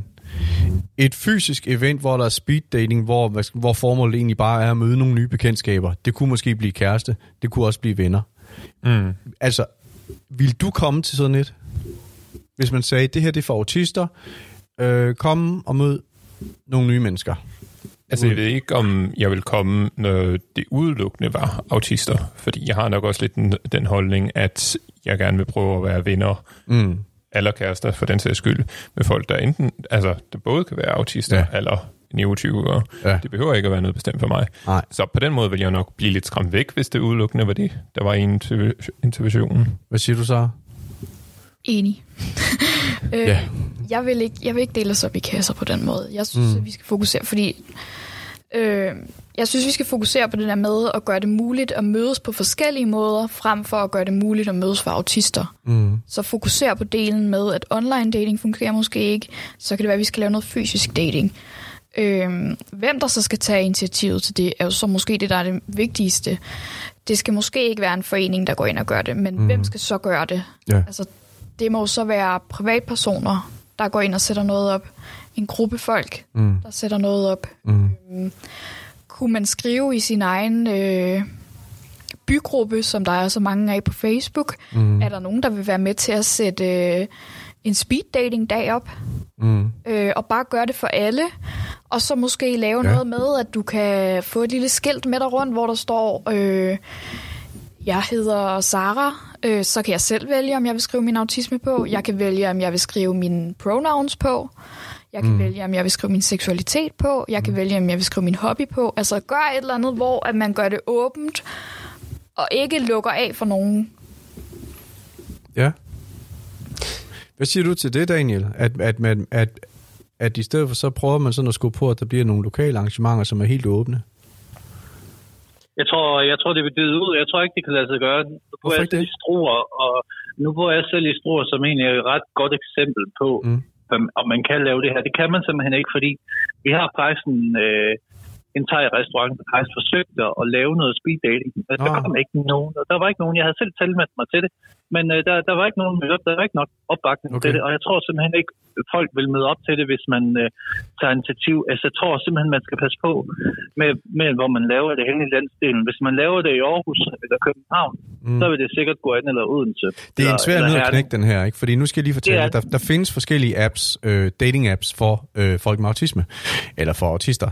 et fysisk event, hvor der er speed dating, hvor, hvor formålet egentlig bare er at møde nogle nye bekendtskaber. Det kunne måske blive kæreste, det kunne også blive venner. Mm. Altså, vil du komme til sådan et? Hvis man sagde, det her det er for autister, øh, kom og mød nogle nye mennesker. Altså, jeg ved ikke, om jeg vil komme, når det udelukkende var autister. Fordi jeg har nok også lidt den, den holdning, at jeg gerne vil prøve at være venner, Mm. eller kærester for den sags skyld, med folk, der enten, altså, der både kan være autister Ja. eller neurotypere. Ja. Det behøver ikke at være noget bestemt for mig. Nej. Så på den måde vil jeg nok blive lidt skræmt væk, hvis det udelukkende var det, der var i interv- interventionen. Hvad siger du så? Enig. øh, Ja. Jeg, vil ikke, jeg vil ikke dele os op i kasser på den måde. Jeg synes, mm. at vi skal fokusere, fordi øh, jeg synes, vi skal fokusere på det der med at gøre det muligt at mødes på forskellige måder, frem for at gøre det muligt at mødes for autister. Mm. Så fokuser på delen med, at online dating fungerer måske ikke. Så kan det være, at vi skal lave noget fysisk dating. Øhm, hvem der så skal tage initiativet til det, er jo så måske det, der er det vigtigste. Det skal måske ikke være en forening, der går ind og gør det, men mm. hvem skal så gøre det? Ja. Altså, det må jo så være privatpersoner, der går ind og sætter noget op. En gruppe folk, Mm. der sætter noget op. Mm. Kunne man skrive i sin egen øh, bygruppe, som der er så mange af på Facebook, Mm. er der nogen, der vil være med til at sætte øh, en speed dating dag op, Mm. øh, og bare gøre det for alle, og så måske lave ja. noget med, at du kan få et lille skilt med dig rundt, hvor der står, øh, jeg hedder Sara, øh, så kan jeg selv vælge, om jeg vil skrive min autisme på, jeg kan vælge, om jeg vil skrive mine pronouns på, jeg kan mm. vælge, om jeg vil skrive min seksualitet på, jeg kan vælge, om jeg vil skrive min hobby på, altså gør et eller andet, hvor at man gør det åbent, og ikke lukker af for nogen. Ja. Hvad siger du til det, Daniel? At, at, man, at, at i stedet for så prøver man sådan at skubbe på, at der bliver nogle lokale arrangementer, som er helt åbne? Jeg tror, jeg tror, det vil døde ud. Jeg tror ikke, det kan lade sig gøre. Nu bor jeg selv i Struer, og nu bor jeg selv i Struer, som egentlig er et ret godt eksempel på, Mm. om man kan lave det her. Det kan man simpelthen ikke, fordi vi har faktisk en, øh, en thai-restaurant, der faktisk forsøgte at lave noget speed dating. Men Der kom ikke nogen, og der var ikke nogen. Jeg havde selv tilmeldt mig til det, men øh, der, der var ikke nogen møde op. Der var ikke nok opbakning Okay. til det, og jeg tror simpelthen ikke, folk vil møde op til det, hvis man øh, tager initiativ. Altså, jeg tror simpelthen, man skal passe på med, med hvor man laver det hen i landsdelen. Hvis man laver det i Aarhus eller København, Mm. så vil det sikkert gå an eller Odense. Det er en svær nød at knække, den her, ikke? Fordi nu skal jeg lige fortælle, at der, der findes forskellige apps, øh, dating-apps for øh, folk med autisme, eller for autister.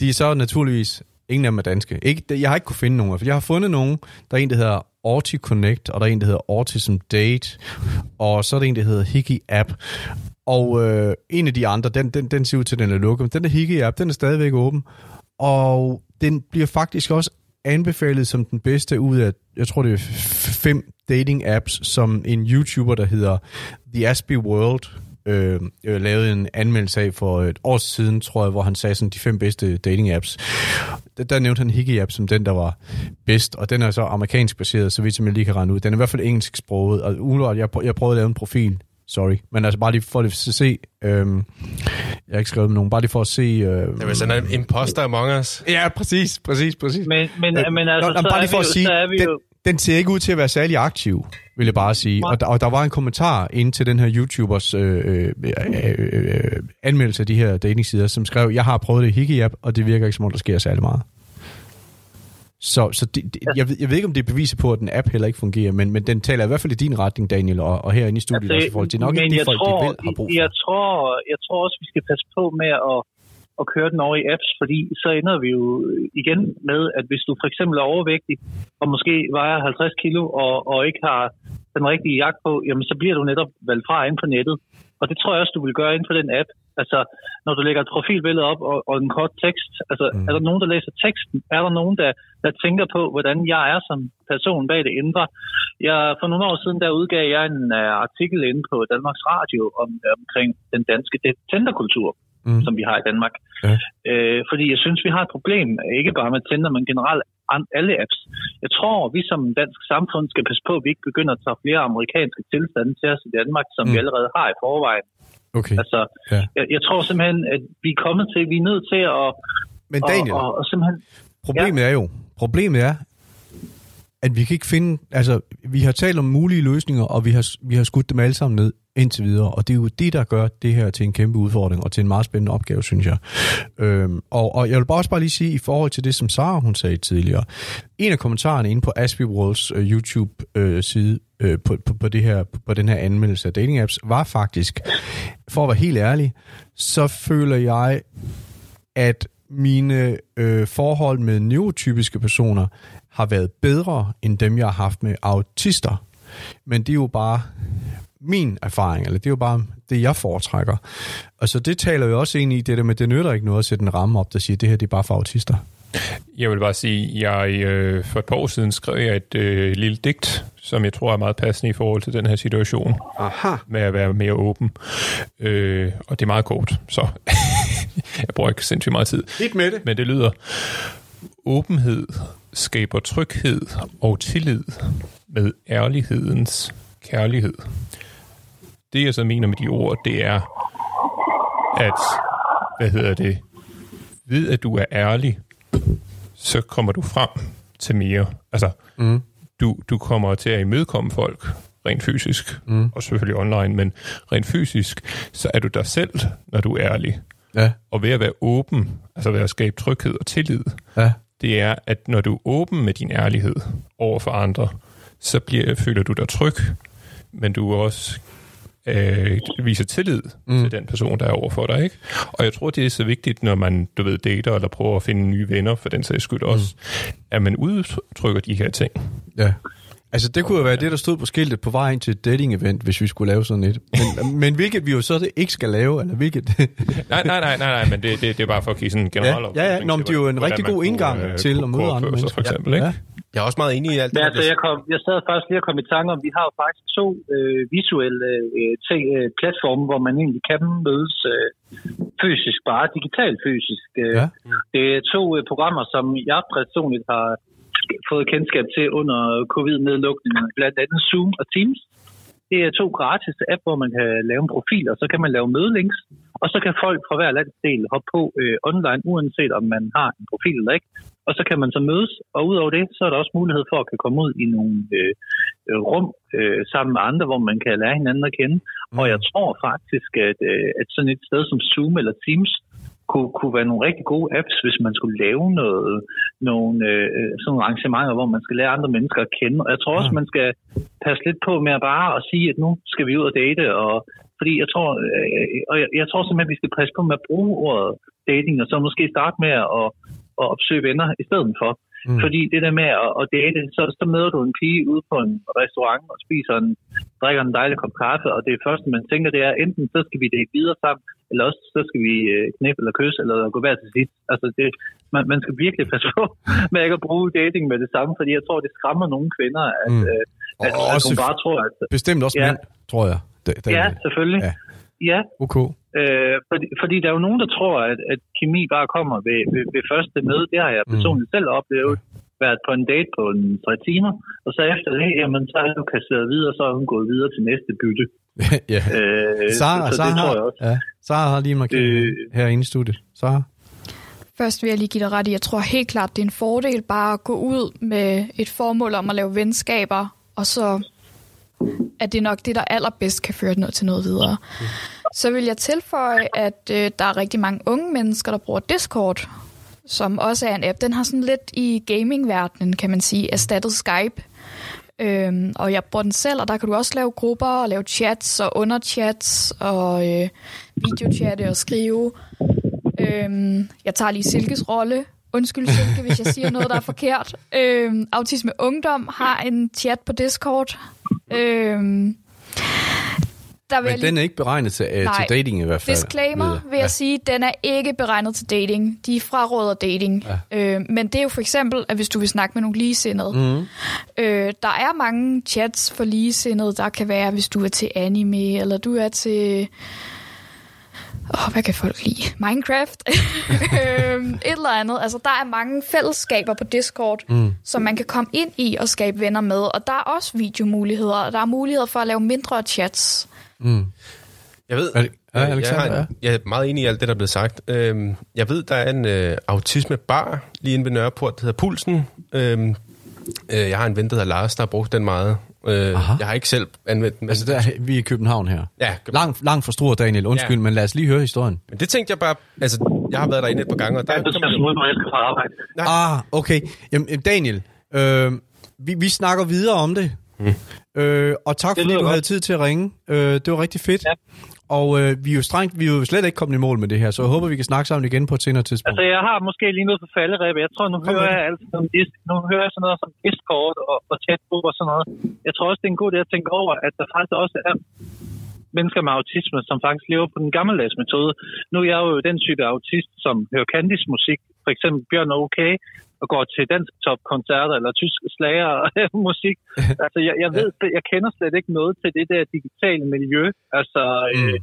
De er så naturligvis, ingen af dem er danske. Ikke, jeg har ikke kunne finde nogen, for jeg har fundet nogen, der er en, der hedder Auti Connect, og der er en, der hedder Autism Date, og så er der en, der hedder Hiki App. Og øh, en af de andre, den, den, den ser ud til, at den er lukket, men den der Hiki App, den er stadigvæk åben, og den bliver faktisk også anbefalet som den bedste ud af, jeg tror det er fem dating apps, som en YouTuber, der hedder The Aspie World, øh, øh, lavede en anmeldelse af for et år siden, tror jeg, hvor han sagde sådan de fem bedste dating apps. Der, der nævnte han app som den, der var bedst, og den er så amerikansk baseret, så vidt som jeg lige kan regne ud. Den er i hvert fald engelsk sproget, og umiddelbart, jeg, prø- jeg prøvede at lave en profil, sorry, men altså bare lige for at se, øh, jeg har ikke skrevet med nogen, bare lige for at se... Øh, Det var sådan en imposter among us. Ja, præcis, præcis, præcis. Men, men, Øh, men altså, Nå, så, bare lige for vi at sige, så er vi den, jo... den ser ikke ud til at være særlig aktiv, vil jeg bare sige. Og der, og der var en kommentar ind til den her YouTubers øh, øh, øh, øh, anmeldelse af de her datingsider, som skrev, jeg har prøvet det i Hiki-app, og det virker ikke som om, der sker særlig meget. Så, så det, det, jeg, ved, jeg ved ikke, om det er beviser på, at den app heller ikke fungerer, men, men den taler i hvert fald i din retning, Daniel, og, og herinde i studiet altså, også i forhold til nok ikke de folk, tror, de vil har brug for. Jeg tror, jeg tror også, vi skal passe på med at, at køre den over i apps, fordi så ender vi jo igen med, at hvis du for eksempel er overvægtig, og måske vejer 50 kilo, og, og ikke har den rigtige jagt på, jamen så bliver du netop valgt fra ind på nettet. Og det tror jeg også, du vil gøre inden for den app. Altså, når du lægger et profilbillede op og, og en kort tekst, altså, Mm. er der nogen, der læser teksten? Er der nogen, der, der tænker på, hvordan jeg er som person bag det indre? Jeg, for nogle år siden, der udgav jeg en uh, artikel inde på Danmarks Radio om, omkring den danske Tinder-kultur, Mm. Mm. som vi har i Danmark. Ja. Øh, fordi jeg synes, vi har et problem, ikke bare med Tinder, men generelt alle apps. Jeg tror, vi som dansk samfund skal passe på, at vi ikke begynder at tage flere amerikanske tilstande til os i Danmark, som Mm. vi allerede har i forvejen. Okay. Altså, Ja. jeg, jeg tror simpelthen, at vi er kommet til, vi er nødt til at, Men Daniel, og, og, og simpelthen Problemet er jo, problemet er, at vi kan ikke finde, altså vi har talt om mulige løsninger, og vi har, vi har skudt dem alle sammen ned indtil videre, og det er jo det, der gør det her til en kæmpe udfordring, og til en meget spændende opgave, synes jeg. Øhm, og, og jeg vil bare også bare lige sige, i forhold til det, som Sara hun sagde tidligere, en af kommentarerne inde på Aspie Worlds øh, YouTube-side øh, øh, på, på, på, det her, på den her anmeldelse af dating apps, var faktisk, for at være helt ærlig, så føler jeg, at mine øh, forhold med neurotypiske personer har været bedre end dem, jeg har haft med autister. Men det er jo bare min erfaring, eller det er jo bare det, jeg foretrækker. Og så det taler jo også ind i det der med, det nytter ikke noget at sætte en ramme op, der siger, det her det er bare for autister. Jeg vil bare sige, jeg øh, for et par år siden skrev jeg et øh, lille digt, som jeg tror er meget passende i forhold til den her situation. Aha. Med at være mere åben. Øh, og det er meget kort, så jeg bruger ikke sindssygt meget tid. Lidt med det. Men det lyder, åbenhed skaber tryghed og tillid med ærlighedens kærlighed. Det jeg så mener med de ord, det er, at, hvad hedder det, ved at du er ærlig, så kommer du frem til mere. Altså, mm. du, du kommer til at imødekomme folk rent fysisk, mm. og selvfølgelig online, men rent fysisk, så er du dig selv, når du er ærlig. Ja. Og ved at være åben, altså ved at skabe tryghed og tillid, Ja. det er, at når du er åben med din ærlighed over for andre, så bliver, føler du dig tryg, men du også øh, viser tillid mm. til den person, der er over for dig. Ikke? Og jeg tror, det er så vigtigt, når man du ved, dater eller prøver at finde nye venner, for den sags skyld også, at man udtrykker de her ting. Ja. Altså, det kunne jo være det, der stod på skiltet på vej ind til et dating-event, hvis vi skulle lave sådan et. Men, men hvilket vi jo så det ikke skal lave, eller hvilket... Nej, nej, nej, nej, nej men det, det, det er bare for at give sådan en generel ja, ja, ja. Nå, men det er jo en rigtig god indgang til at møde andre mennesker. For eksempel, ikke? Ja. Jeg er også meget enig i alt det, Men altså, jeg, kom, jeg sad faktisk lige og kom i tanke om, vi har jo faktisk to øh, visuelle øh, ting, øh, platforme, hvor man egentlig kan mødes øh, fysisk, bare digitalt fysisk. Øh. Ja. Det er to øh, programmer, som jeg personligt har fået kendskab til under covid-nedlukningen, blandt andet Zoom og Teams. Det er to gratis app, hvor man kan lave en profil, og så kan man lave mødelinks, og så kan folk fra hver landsdel hoppe på øh, online, uanset om man har en profil eller ikke. Og så kan man så mødes, og udover det, så er der også mulighed for at kan komme ud i nogle øh, øh, rum øh, sammen med andre, hvor man kan lære hinanden at kende. Mm. Og jeg tror faktisk, at, øh, at sådan et sted som Zoom eller Teams kunne, kunne være nogle rigtig gode apps, hvis man skulle lave noget, nogle øh, sådan nogle arrangementer, hvor man skal lære andre mennesker at kende. Og jeg tror også, Ja. man skal passe lidt på med at bare at sige, at nu skal vi ud og date, og fordi jeg tror, øh, og jeg, jeg tror simpelthen, at vi skal passe på med at bruge ordet dating, og så måske starte med at, at opsøge venner i stedet for. Mm. Fordi det der med at, at date, så, så møder du en pige ude på en restaurant og spiser en, drikker en dejlig kop kaffe, og det første, man tænker, det er, enten så skal vi date videre sammen, eller også så skal vi øh, knæppe eller kysse, eller gå hver til sit. Altså, det, man, man skal virkelig passe på med ikke at bruge dating med det samme, fordi jeg tror, det skræmmer nogle kvinder, at, Mm. mm. øh, at, Og at også hun bare tror, at... Bestemt også Ja. mænd, tror jeg. Da, da, Ja, selvfølgelig. Ja. Ja, Ok. Øh, fordi, fordi der er jo nogen, der tror, at, at kemi bare kommer ved, ved, ved første møde. Det har jeg personligt mm. selv oplevet. Været på en date på en tre timer, og så efter det, jamen, så er du kasseret videre, så er hun gået videre til næste bytte. ja. Øh, Sara, så, så Sara, det tror jeg har, også. ja, Sara har lige en markering Øh. herinde i studiet. Sara? Først vil jeg lige give dig ret i, jeg tror helt klart, det er en fordel bare at gå ud med et formål om at lave venskaber, og så er det nok det, der allerbedst kan føre noget til noget videre. Så vil jeg tilføje, at øh, der er rigtig mange unge mennesker, der bruger Discord, som også er en app. Den har sådan lidt i gamingverdenen, kan man sige, erstattet Skype. Øhm, og jeg bruger den selv, og der kan du også lave grupper og lave chats og underchats og øh, videochatte og skrive. Øhm, jeg tager lige Silkes rolle. Undskyld Silke, hvis jeg siger noget, der er forkert. Øhm, Autisme Ungdom har en chat på Discord. Øhm, der vil Men den er ikke beregnet til, Nej. til dating i hvert fald. Disclaimer ved vil jeg sige, den er ikke beregnet til dating. De fraråder dating. Ja. Øh, men det er jo for eksempel, at hvis du vil snakke med nogle ligesindede. Mm. Øh, der er mange chats for ligesindede. Der kan være, hvis du er til anime, eller du er til... Oh, hvad kan folk lide? Minecraft? Øhm, Et eller andet. Altså, der er mange fællesskaber på Discord, mm. som man kan komme ind i og skabe venner med. Og der er også videomuligheder, og der er muligheder for at lave mindre chats. Jeg ved, Er det- ja, jeg, Alexander, jeg, har, en- jeg er meget enig i alt det, der er blevet sagt. Øhm, jeg ved, der er en øh, autisme-bar lige inde ved Nørreport, der hedder Pulsen. Øhm, Øh, jeg har en ven, der hedder Lars, der har brugt den meget. Øh, Aha. jeg har ikke selv anvendt den. Altså, der, er- vi er i København her. Ja, Langt, langt fra Struer, Daniel. Undskyld, Ja. men lad os lige høre historien. men det tænkte jeg bare... Altså, jeg har været derinde et par gange, og der Ja, du skal smutte, når jeg skal arbejde. Nej. Ah, okay. Jamen, Daniel, øh, vi, vi snakker videre om det. Mm. Øh, og tak, Det fordi du godt. havde tid til at ringe. Øh, det var rigtig fedt. Ja. Og øh, vi er jo strengt, vi er jo slet ikke kommet i mål med det her, så jeg håber, vi kan snakke sammen igen på et senere tidspunkt. Altså, jeg har måske lige noget på falderæb. Jeg tror, nu Kom hører med jeg dis- nu hører jeg sådan noget som Discord og, og chatgruppe og sådan noget. Jeg tror også, det er en god idé at tænke over, at der faktisk også er mennesker med autisme, som faktisk lever på den gammeldags metode. Nu er jeg jo den type autist, som hører Candice musik, for eksempel Bjørn OK, og går til dansk top koncerter eller tysk slager musik. Altså, jeg, jeg ved, jeg kender slet ikke noget til det der digitale miljø. Altså, øh,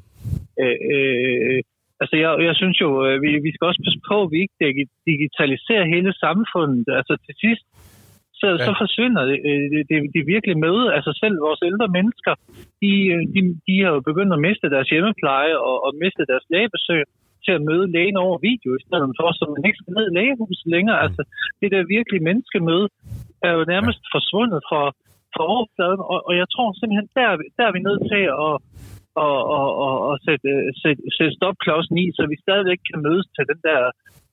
øh, øh, altså jeg, jeg synes jo, øh, vi, vi skal også passe på, at vi ikke digi- digitaliserer hele samfundet. Altså til sidst, så, ja. så forsvinder det, øh, det, det, virkelig med. Altså selv vores ældre mennesker, de, de, de har jo begyndt at miste deres hjemmepleje og, og miste deres lægebesøg til at møde lægen over video, i stedet for, så man ikke skal ned i lægehuset længere. Altså, det der virkelig menneskemøde er jo nærmest ja. forsvundet fra, fra overfladen, og, og jeg tror simpelthen, der, er vi- der er vi nødt til at, og, og, og, og sætte, sætte, sætte stopklodsen i, så vi stadigvæk kan mødes til den der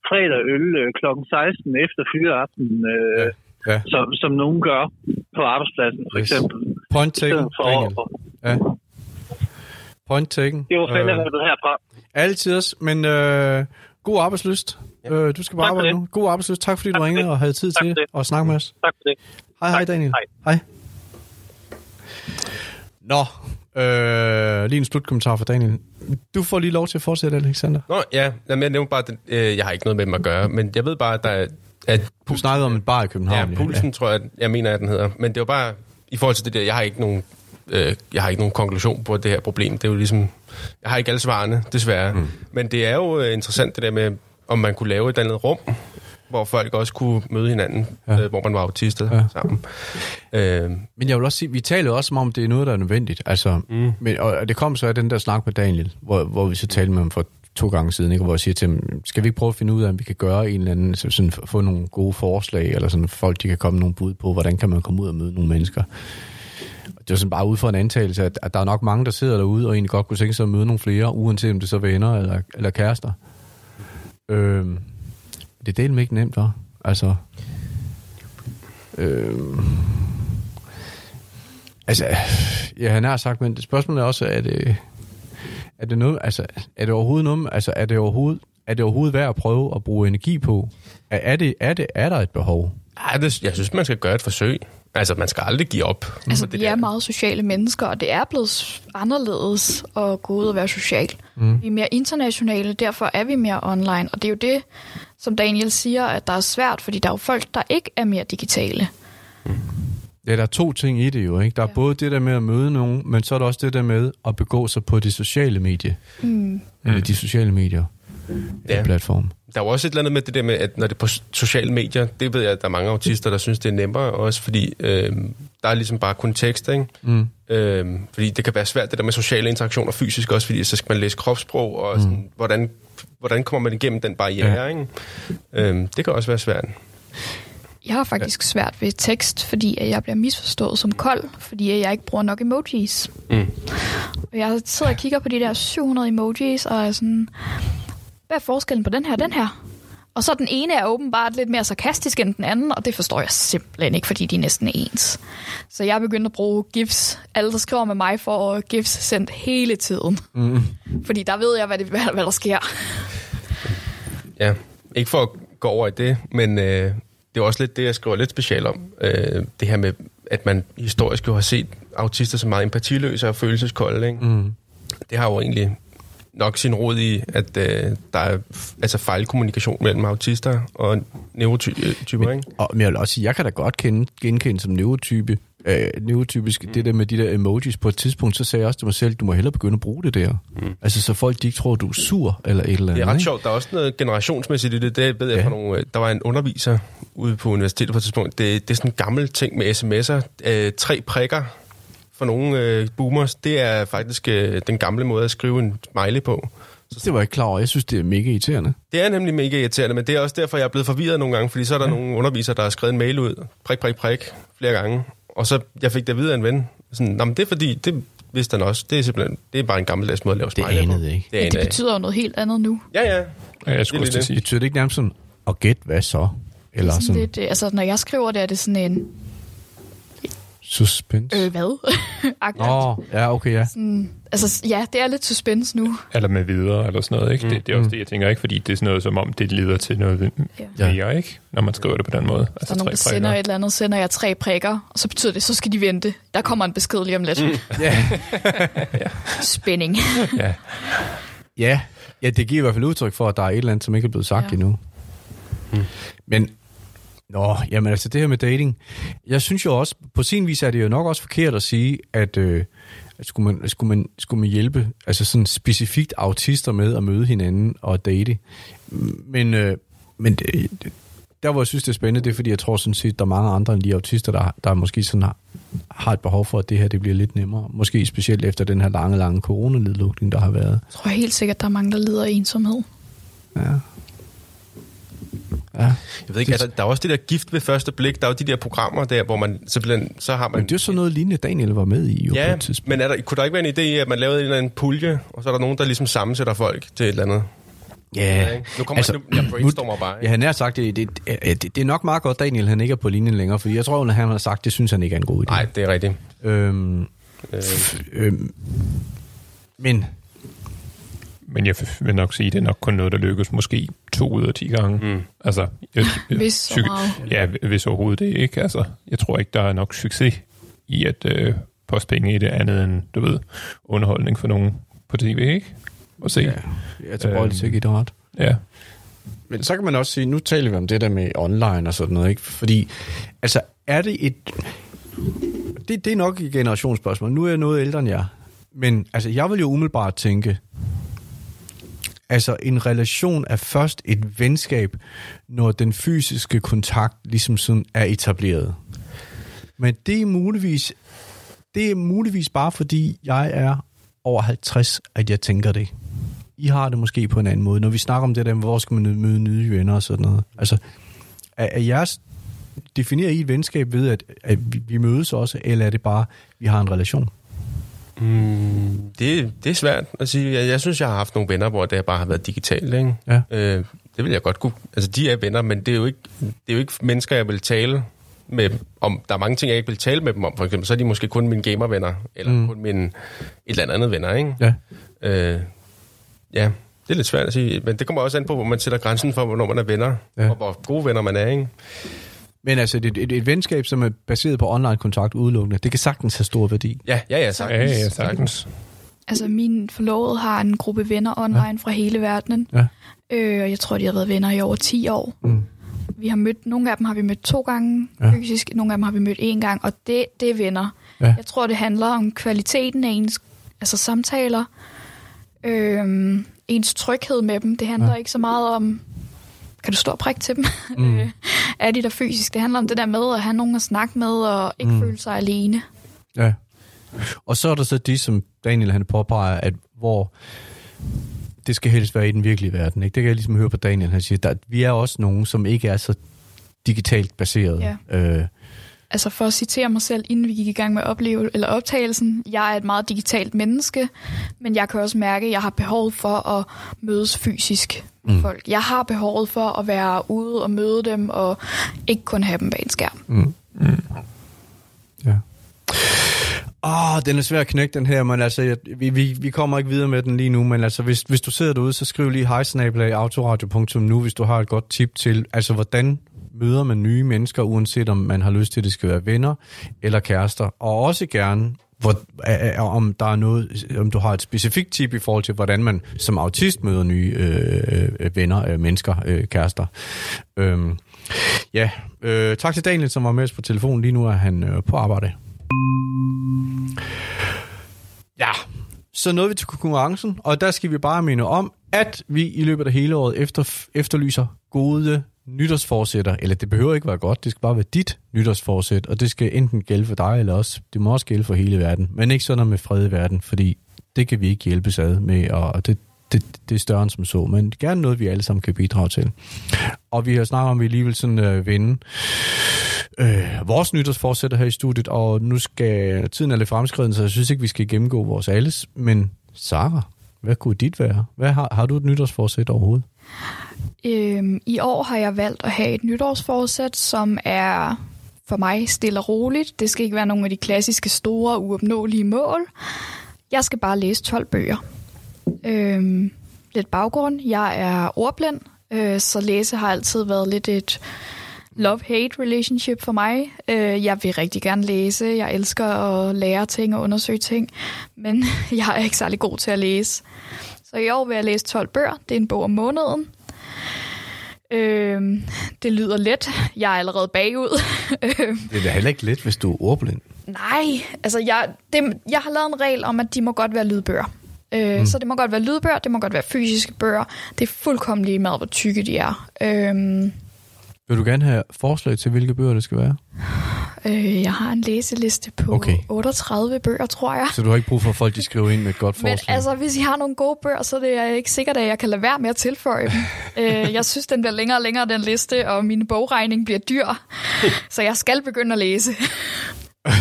fredag øl øh, kl. 16 efter fyreaften, øh, Ja, ja. Som, som nogen gør på arbejdspladsen, for Yes. eksempel. Point taken, for, Daniel. Ja. Point taken. det var fandme Øh, herfra. altid også, men øh, god arbejdsløst. Øh, du skal bare arbejde det. nu. God arbejdsløst. Tak fordi du Tak for ringede og havde tid Tak til at snakke med os. Tak for det. Hej, hej Tak. Daniel. Hej. Hej. Nå, øh, lige en slutkommentar fra Daniel. Du får lige lov til at fortsætte, Alexander. Nå, ja, jamen, jeg nævnte bare, at øh, jeg har ikke noget med dem at gøre, men jeg ved bare, at der er... At Du snakkede om et bar i Ja, København. pulsen ja. tror jeg, jeg mener, at den hedder. Men det var bare, i forhold til det der, jeg har ikke nogen, øh, jeg har ikke nogen konklusion på det her problem. Det er jo ligesom, jeg har ikke alle svarene, desværre. Mm. Men det er jo øh, interessant det der med, om man kunne lave et andet rum, hvor folk også kunne møde hinanden, Ja. øh, hvor man var autister Ja. sammen. Øh, Men jeg vil også sige, vi taler jo også om, det er noget, der er nødvendigt. Altså, mm. men, og det kom så af den der snak med Daniel, hvor, hvor vi så talte med ham for to gange siden, ikke? hvor jeg siger til ham, skal vi ikke prøve at finde ud af, om vi kan gøre en eller anden, så sådan, få nogle gode forslag, eller sådan folk, de kan komme nogle bud på, hvordan kan man komme ud og møde nogle mennesker. Det er sådan bare ud fra en antagelse, at, at der er nok mange, der sidder derude, og egentlig godt kunne tænke sig at møde nogle flere, uanset om det så er venner eller, eller kærester. Øh, det er delt ikke nemt, var. Altså, øh, Altså, ja, han har sagt, men spørgsmålet er også, er det, er det noget, altså, er det overhovedet noget, altså, er det overhovedet, er det overhovedet værd at prøve at bruge energi på? Er, er, det, er, det, er der et behov? ej, det, jeg synes, man skal gøre et forsøg. Altså, man skal aldrig give op. Altså, det vi er der. meget sociale mennesker, og det er blevet anderledes at gå ud og være social. Mm. Vi er mere internationale, derfor er vi mere online. Og det er jo det, som Daniel siger, at der er svært, fordi der er jo folk, der ikke er mere digitale. Ja, der er to ting i det jo, ikke? Der er ja. Både det der med at møde nogen, men så er der også det der med at begå sig på de sociale medier. Mm. Eller de sociale medier. Ja. Ja. Platform. Der er jo også et eller andet med det der med, at når det er på sociale medier, det ved jeg, at der er mange autister, der synes, det er nemmere, også fordi øh, der er ligesom bare kun tekst, ikke? Mm. Øh, fordi det kan være svært, det der med sociale interaktioner fysisk også, fordi så skal man læse kropssprog, og sådan, mm. hvordan, hvordan kommer man igennem den barriere, Ja. ja. ikke? Øh, det kan også være svært. Jeg har faktisk svært ved tekst, fordi at jeg bliver misforstået som kold, fordi jeg ikke bruger nok emojis. Mm. Og jeg sidder og kigger på de der 700 emojis, og er sådan, hvad er forskellen på den her og den her? Og så den ene er åbenbart lidt mere sarkastisk end den anden, og det forstår jeg simpelthen ikke, fordi de er næsten ens. Så jeg er begyndt at bruge GIFs. Alle, der skriver med mig, får GIFs sendt hele tiden. Mm. Fordi der ved jeg, hvad, det, hvad, hvad der sker. Ja, ikke for at gå over i det, men øh, det er også lidt det, jeg skriver lidt specielt om. Øh, det her med, at man historisk jo har set autister som meget empatiløse og følelseskolde. Ikke? Mm. Det har jo egentlig nok sin rod i, at øh, der er altså fejlkommunikation mellem autister og neurotyper. Ikke? Og, men jeg vil også sige, jeg kan da godt kende, genkende som neurotype, øh, neurotypisk mm. det der med de der emojis. På et tidspunkt, så sagde jeg også til mig selv, du må hellere begynde at bruge det der. Mm. Altså, så folk de ikke tror, du er sur eller et eller andet. Det er ret ikke? sjovt. Der er også noget generationsmæssigt i det. Det ved jeg Ja. fra nogle... øh, Der var en underviser ude på universitetet på et tidspunkt. Det, det er sådan en gammel ting med sms'er. Øh, tre prikker for nogle øh, boomers. Det er faktisk øh, den gamle måde at skrive en smiley på. Det var jeg ikke klar over. Jeg synes, det er mega irriterende. Det er nemlig mega irriterende, men det er også derfor, jeg er blevet forvirret nogle gange, fordi så er der ja. nogle undervisere, der har skrevet en mail ud, prik, prik, prik, flere gange, og så jeg fik det at vide af en ven. Sådan, Nå, men det er fordi, det vidste han også. Det er simpelthen, det er bare en gammeldags måde at lave Det smiley på. anede jeg ikke. Det, Men anede det betyder jo noget helt andet nu. Ja, ja. Ja, jeg skulle Det også det. sige. Betyder det ikke nærmest sådan, og gæt hvad så? Eller Sådan sådan, lidt, øh, altså, når jeg skriver det, er det sådan en, suspense? øh, hvad? Agtigt. Oh, ja, okay, ja. Sådan, altså, ja, det er lidt suspense nu. Eller med videre, eller sådan noget, ikke? Det, det er også Mm. det, jeg tænker, ikke? Fordi det er sådan noget, som om det leder til noget Ja. mere, ikke? Når man skriver det på den måde. Altså, der er nogen, der sender et eller andet, sender jeg tre prikker, og så betyder det, så skal de vente. Der kommer en besked lige om lidt. Ja. Spænding. Ja. ja. Ja, det giver i hvert fald udtryk for, at der er et eller andet, som ikke er blevet sagt Ja. endnu. Men, nå, jamen altså det her med dating, jeg synes jo også, på sin vis er det jo nok også forkert at sige, at øh, at skulle, man, skulle, man, skulle man hjælpe altså sådan specifikt autister med at møde hinanden og date. Men, øh, men det, det- der hvor jeg synes, det er spændende, det er fordi, jeg tror sådan set, der er mange andre end lige autister, der, der måske sådan har, har et behov for, at det her det bliver lidt nemmere. Måske specielt efter den her lange, lange coronanedlukning, der har været. Jeg tror helt sikkert, der er mange, der lider af ensomhed. Ja. Ja. Jeg ved ikke, altså, der er også det der gift ved første blik. Der er jo de der programmer der, hvor man simpelthen, så har man... Men det er jo sådan noget lignende, Daniel var med i jo på Ja, et tidspunkt. men er der, kunne der ikke være en idé i, at man lavede en eller anden pulje, og så er der nogen, der ligesom sammensætter folk til et eller andet? Ja, ikke? Nu kommer altså, nu, jeg brainstormer bare. Ja, han har sagt, det, det, det, det er nok meget godt, Daniel han ikke er på linjen længere, fordi jeg tror, at han har sagt, det synes han ikke er en god idé. Nej, det er rigtigt. Øhm, Øh, øhm, men Men jeg vil nok sige, at det er nok kun noget, der lykkes måske to ud af ti gange. mm. Altså, jeg, jeg, Hvis så meget. Ja, hvis overhovedet det ikke. Altså, jeg tror ikke, der er nok succes i at øh, poste penge i det andet end, du ved, underholdning for nogen på tv, ikke? Og se. ja, jeg tror øhm, ikke, det er ret. ja. Men så kan man også sige, nu taler vi om det der med online og sådan noget, ikke? Fordi, altså, er det et... Det, det er nok et generationsspørgsmål. Nu er jeg noget ældre end jer. Men altså, jeg vil jo umiddelbart tænke, altså, en relation er først et venskab, når den fysiske kontakt ligesom sådan er etableret. Men det er muligvis, det er muligvis bare fordi, jeg er over 50, at jeg tænker det. I har det måske på en anden måde. Når vi snakker om det der, hvor skal man møde nye venner og sådan noget. Altså, er, er jeres, definerer I et venskab ved, at, at vi- vi mødes også, eller er det bare, vi har en relation? Mm, det, det er svært at sige. Jeg, jeg synes, jeg har haft nogle venner, hvor det bare har været digitalt. Ikke? Ja. Øh, det vil jeg godt kunne... Altså, de er venner, men det er jo ikke, det er jo ikke mennesker, jeg vil tale med om. Der er mange ting, jeg ikke vil tale med dem om. For eksempel, så er de måske kun mine gamervenner, eller Mm. kun mine et eller andet venner, ikke? Ja. Øh, ja, det er lidt svært at sige. Men det kommer også an på, hvor man sætter grænsen for, hvornår man er venner. Ja. Og hvor gode venner man er, ikke? Men altså, et, et, et venskab, som er baseret på online-kontakt udelukkende, det kan sagtens have stor værdi. Ja, ja, ja, sagtens. Ja, ja, sagtens. Altså, min forlovede har en gruppe venner online ja. fra hele verdenen. Ja. Øh, og jeg tror, de har været venner i over 10 år. Mm. Vi har mødt, nogle af dem har vi mødt to gange Ja. fysisk, nogle af dem har vi mødt én gang, og det, det er venner. Ja. Jeg tror, det handler om kvaliteten af ens altså samtaler, øhm, ens tryghed med dem. Det handler Ja. ja. ikke så meget om, kan du stå og prikke til dem? Mm. Er de der fysisk? Det handler om det der med at have nogen at snakke med, og ikke mm. føle sig alene. Ja. Og så er der så de, som Daniel han påpeger, at hvor det skal helst være i den virkelige verden. Ikke? Det kan jeg ligesom høre på Daniel, han siger, at vi er også nogen, som ikke er så digitalt baseret. Ja. Øh, Altså for at citere mig selv, inden vi gik i gang med opleve, eller optagelsen, jeg er et meget digitalt menneske, men jeg kan også mærke, at jeg har behov for at mødes fysisk Mm. folk. Jeg har behovet for at være ude og møde dem, og ikke kun have dem bag en skærm. Mm. Mm. Ja. Åh, oh, den er svær at knække, den her, men altså, jeg, vi, vi, vi kommer ikke videre med den lige nu, men altså, hvis, hvis du sidder derude, så skriv lige hejsnabelag.autoradio.nu, hvis du har et godt tip til, altså, hvordan møder man nye mennesker, uanset om man har lyst til, at det skal være venner eller kærester, og også gerne, hvor, om der er noget, om du har et specifikt tip i forhold til, hvordan man som autist møder nye øh, øh, øh, venner, øh, mennesker, øh, kærester. Øhm, ja, øh, tak til Daniel, som var med os på telefonen. Lige nu er han øh, på arbejde. Ja, så nåede vi til konkurrencen, og der skal vi bare minde om, at vi i løbet af hele året efter, efterlyser gode nytårsforsætter, eller det behøver ikke være godt, det skal bare være dit nytårsforsæt, og det skal enten gælde for dig, eller os. det må også gælde for hele verden, men ikke sådan med fred i verden, fordi det kan vi ikke hjælpes ad med, og det, det, det er større end som så, men gerne noget, vi alle sammen kan bidrage til. Og vi har snakket om, at vi alligevel sådan øh, vinde øh, vores nytårsforsætter her i studiet, og nu skal tiden er lidt fremskreden, så jeg synes ikke, vi skal gennemgå vores alles, men Sara, hvad kunne dit være? Hvad har, har du et nytårsforsæt overhovedet? Øhm, I år har jeg valgt at have et nytårsforsæt, som er for mig stille og roligt. Det skal ikke være nogle af de klassiske store, uopnåelige mål. Jeg skal bare læse 12 bøger. Øhm, lidt baggrund. Jeg er ordblind, øh, så læse har altid været lidt et love-hate relationship for mig. Øh, jeg vil rigtig gerne læse. Jeg elsker at lære ting og undersøge ting, men jeg er ikke særlig god til at læse. Så i år vil jeg læse 12 bøger. Det er en bog om måneden. Øh, det lyder let. Jeg er allerede bagud. Øhm, Det er da heller ikke let, hvis du er ordblind. Nej, altså jeg, det, jeg har lavet en regel om, at de må godt være lydbøger. Øh, mm. Så det må godt være lydbøger, det må godt være fysiske bøger. Det er fuldkommen lige meget, hvor tykke de er. Øh, Vil du gerne have forslag til, hvilke bøger det skal være? Øh, jeg har en læseliste på Okay. okay. 38 bøger, tror jeg. Så du har ikke brug for, at folk de skriver ind med et godt Men forslag? altså, hvis I har nogle gode bøger, så er det ikke sikkert, at jeg kan lade være med at tilføje dem. øh, jeg synes, den bliver længere og længere, den liste, og min bogregning bliver dyr. så jeg skal begynde at læse.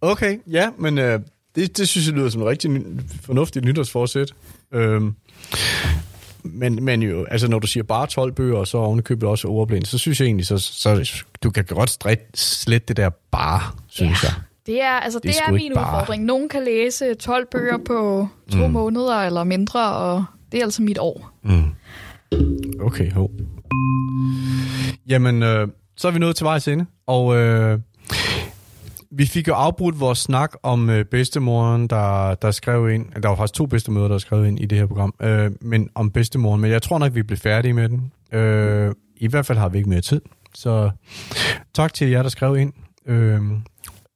Okay, ja, men øh, det, det synes jeg lyder som et rigtig ny, fornuftigt nytårsforsæt. Øhm, men, men jo, altså når du siger bare 12 bøger, og så ovenikøbet også ordblind, så synes jeg egentlig, så, så du kan godt stræt, slet det der bare, synes Ja. jeg. Det er, altså, Det er det er, sgu min bare- udfordring. Nogen kan læse 12 bøger på to mm. måneder eller mindre, og det er altså mit år. Mm. Okay, ho. Jamen, øh, så er vi nået til vejs ende, og øh, vi fik jo afbrudt vores snak om øh, bedstemoren, der, der skrev ind. Der var faktisk to bedstemøder, der skrev ind i det her program, øh, men om bedstemoren. Men jeg tror nok, vi bliver færdige med den. Øh, I hvert fald har vi ikke mere tid. Så tak til jer, der skrev ind. Øh,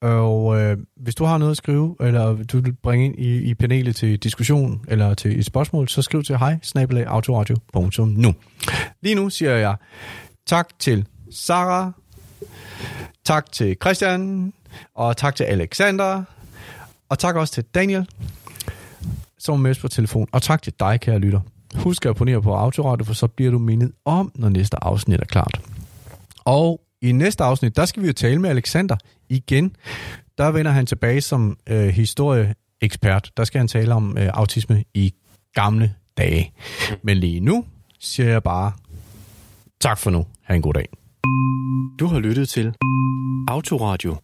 og øh, hvis du har noget at skrive, eller du vil bringe ind i, i panelet til diskussion, eller til et spørgsmål, så skriv til hej, nu. Lige nu siger jeg tak til Sara, tak til Christian, og tak til Alexander, og tak også til Daniel, som er med os på telefon, og tak til dig, kære lytter. Husk at abonnere på Autoradio, for så bliver du mindet om, når næste afsnit er klart. Og i næste afsnit, der skal vi jo tale med Alexander igen. Der vender han tilbage som øh, historieekspert. Der skal han tale om øh, autisme i gamle dage. Men lige nu siger jeg bare tak for nu. Ha' en god dag. Du har lyttet til Autoradio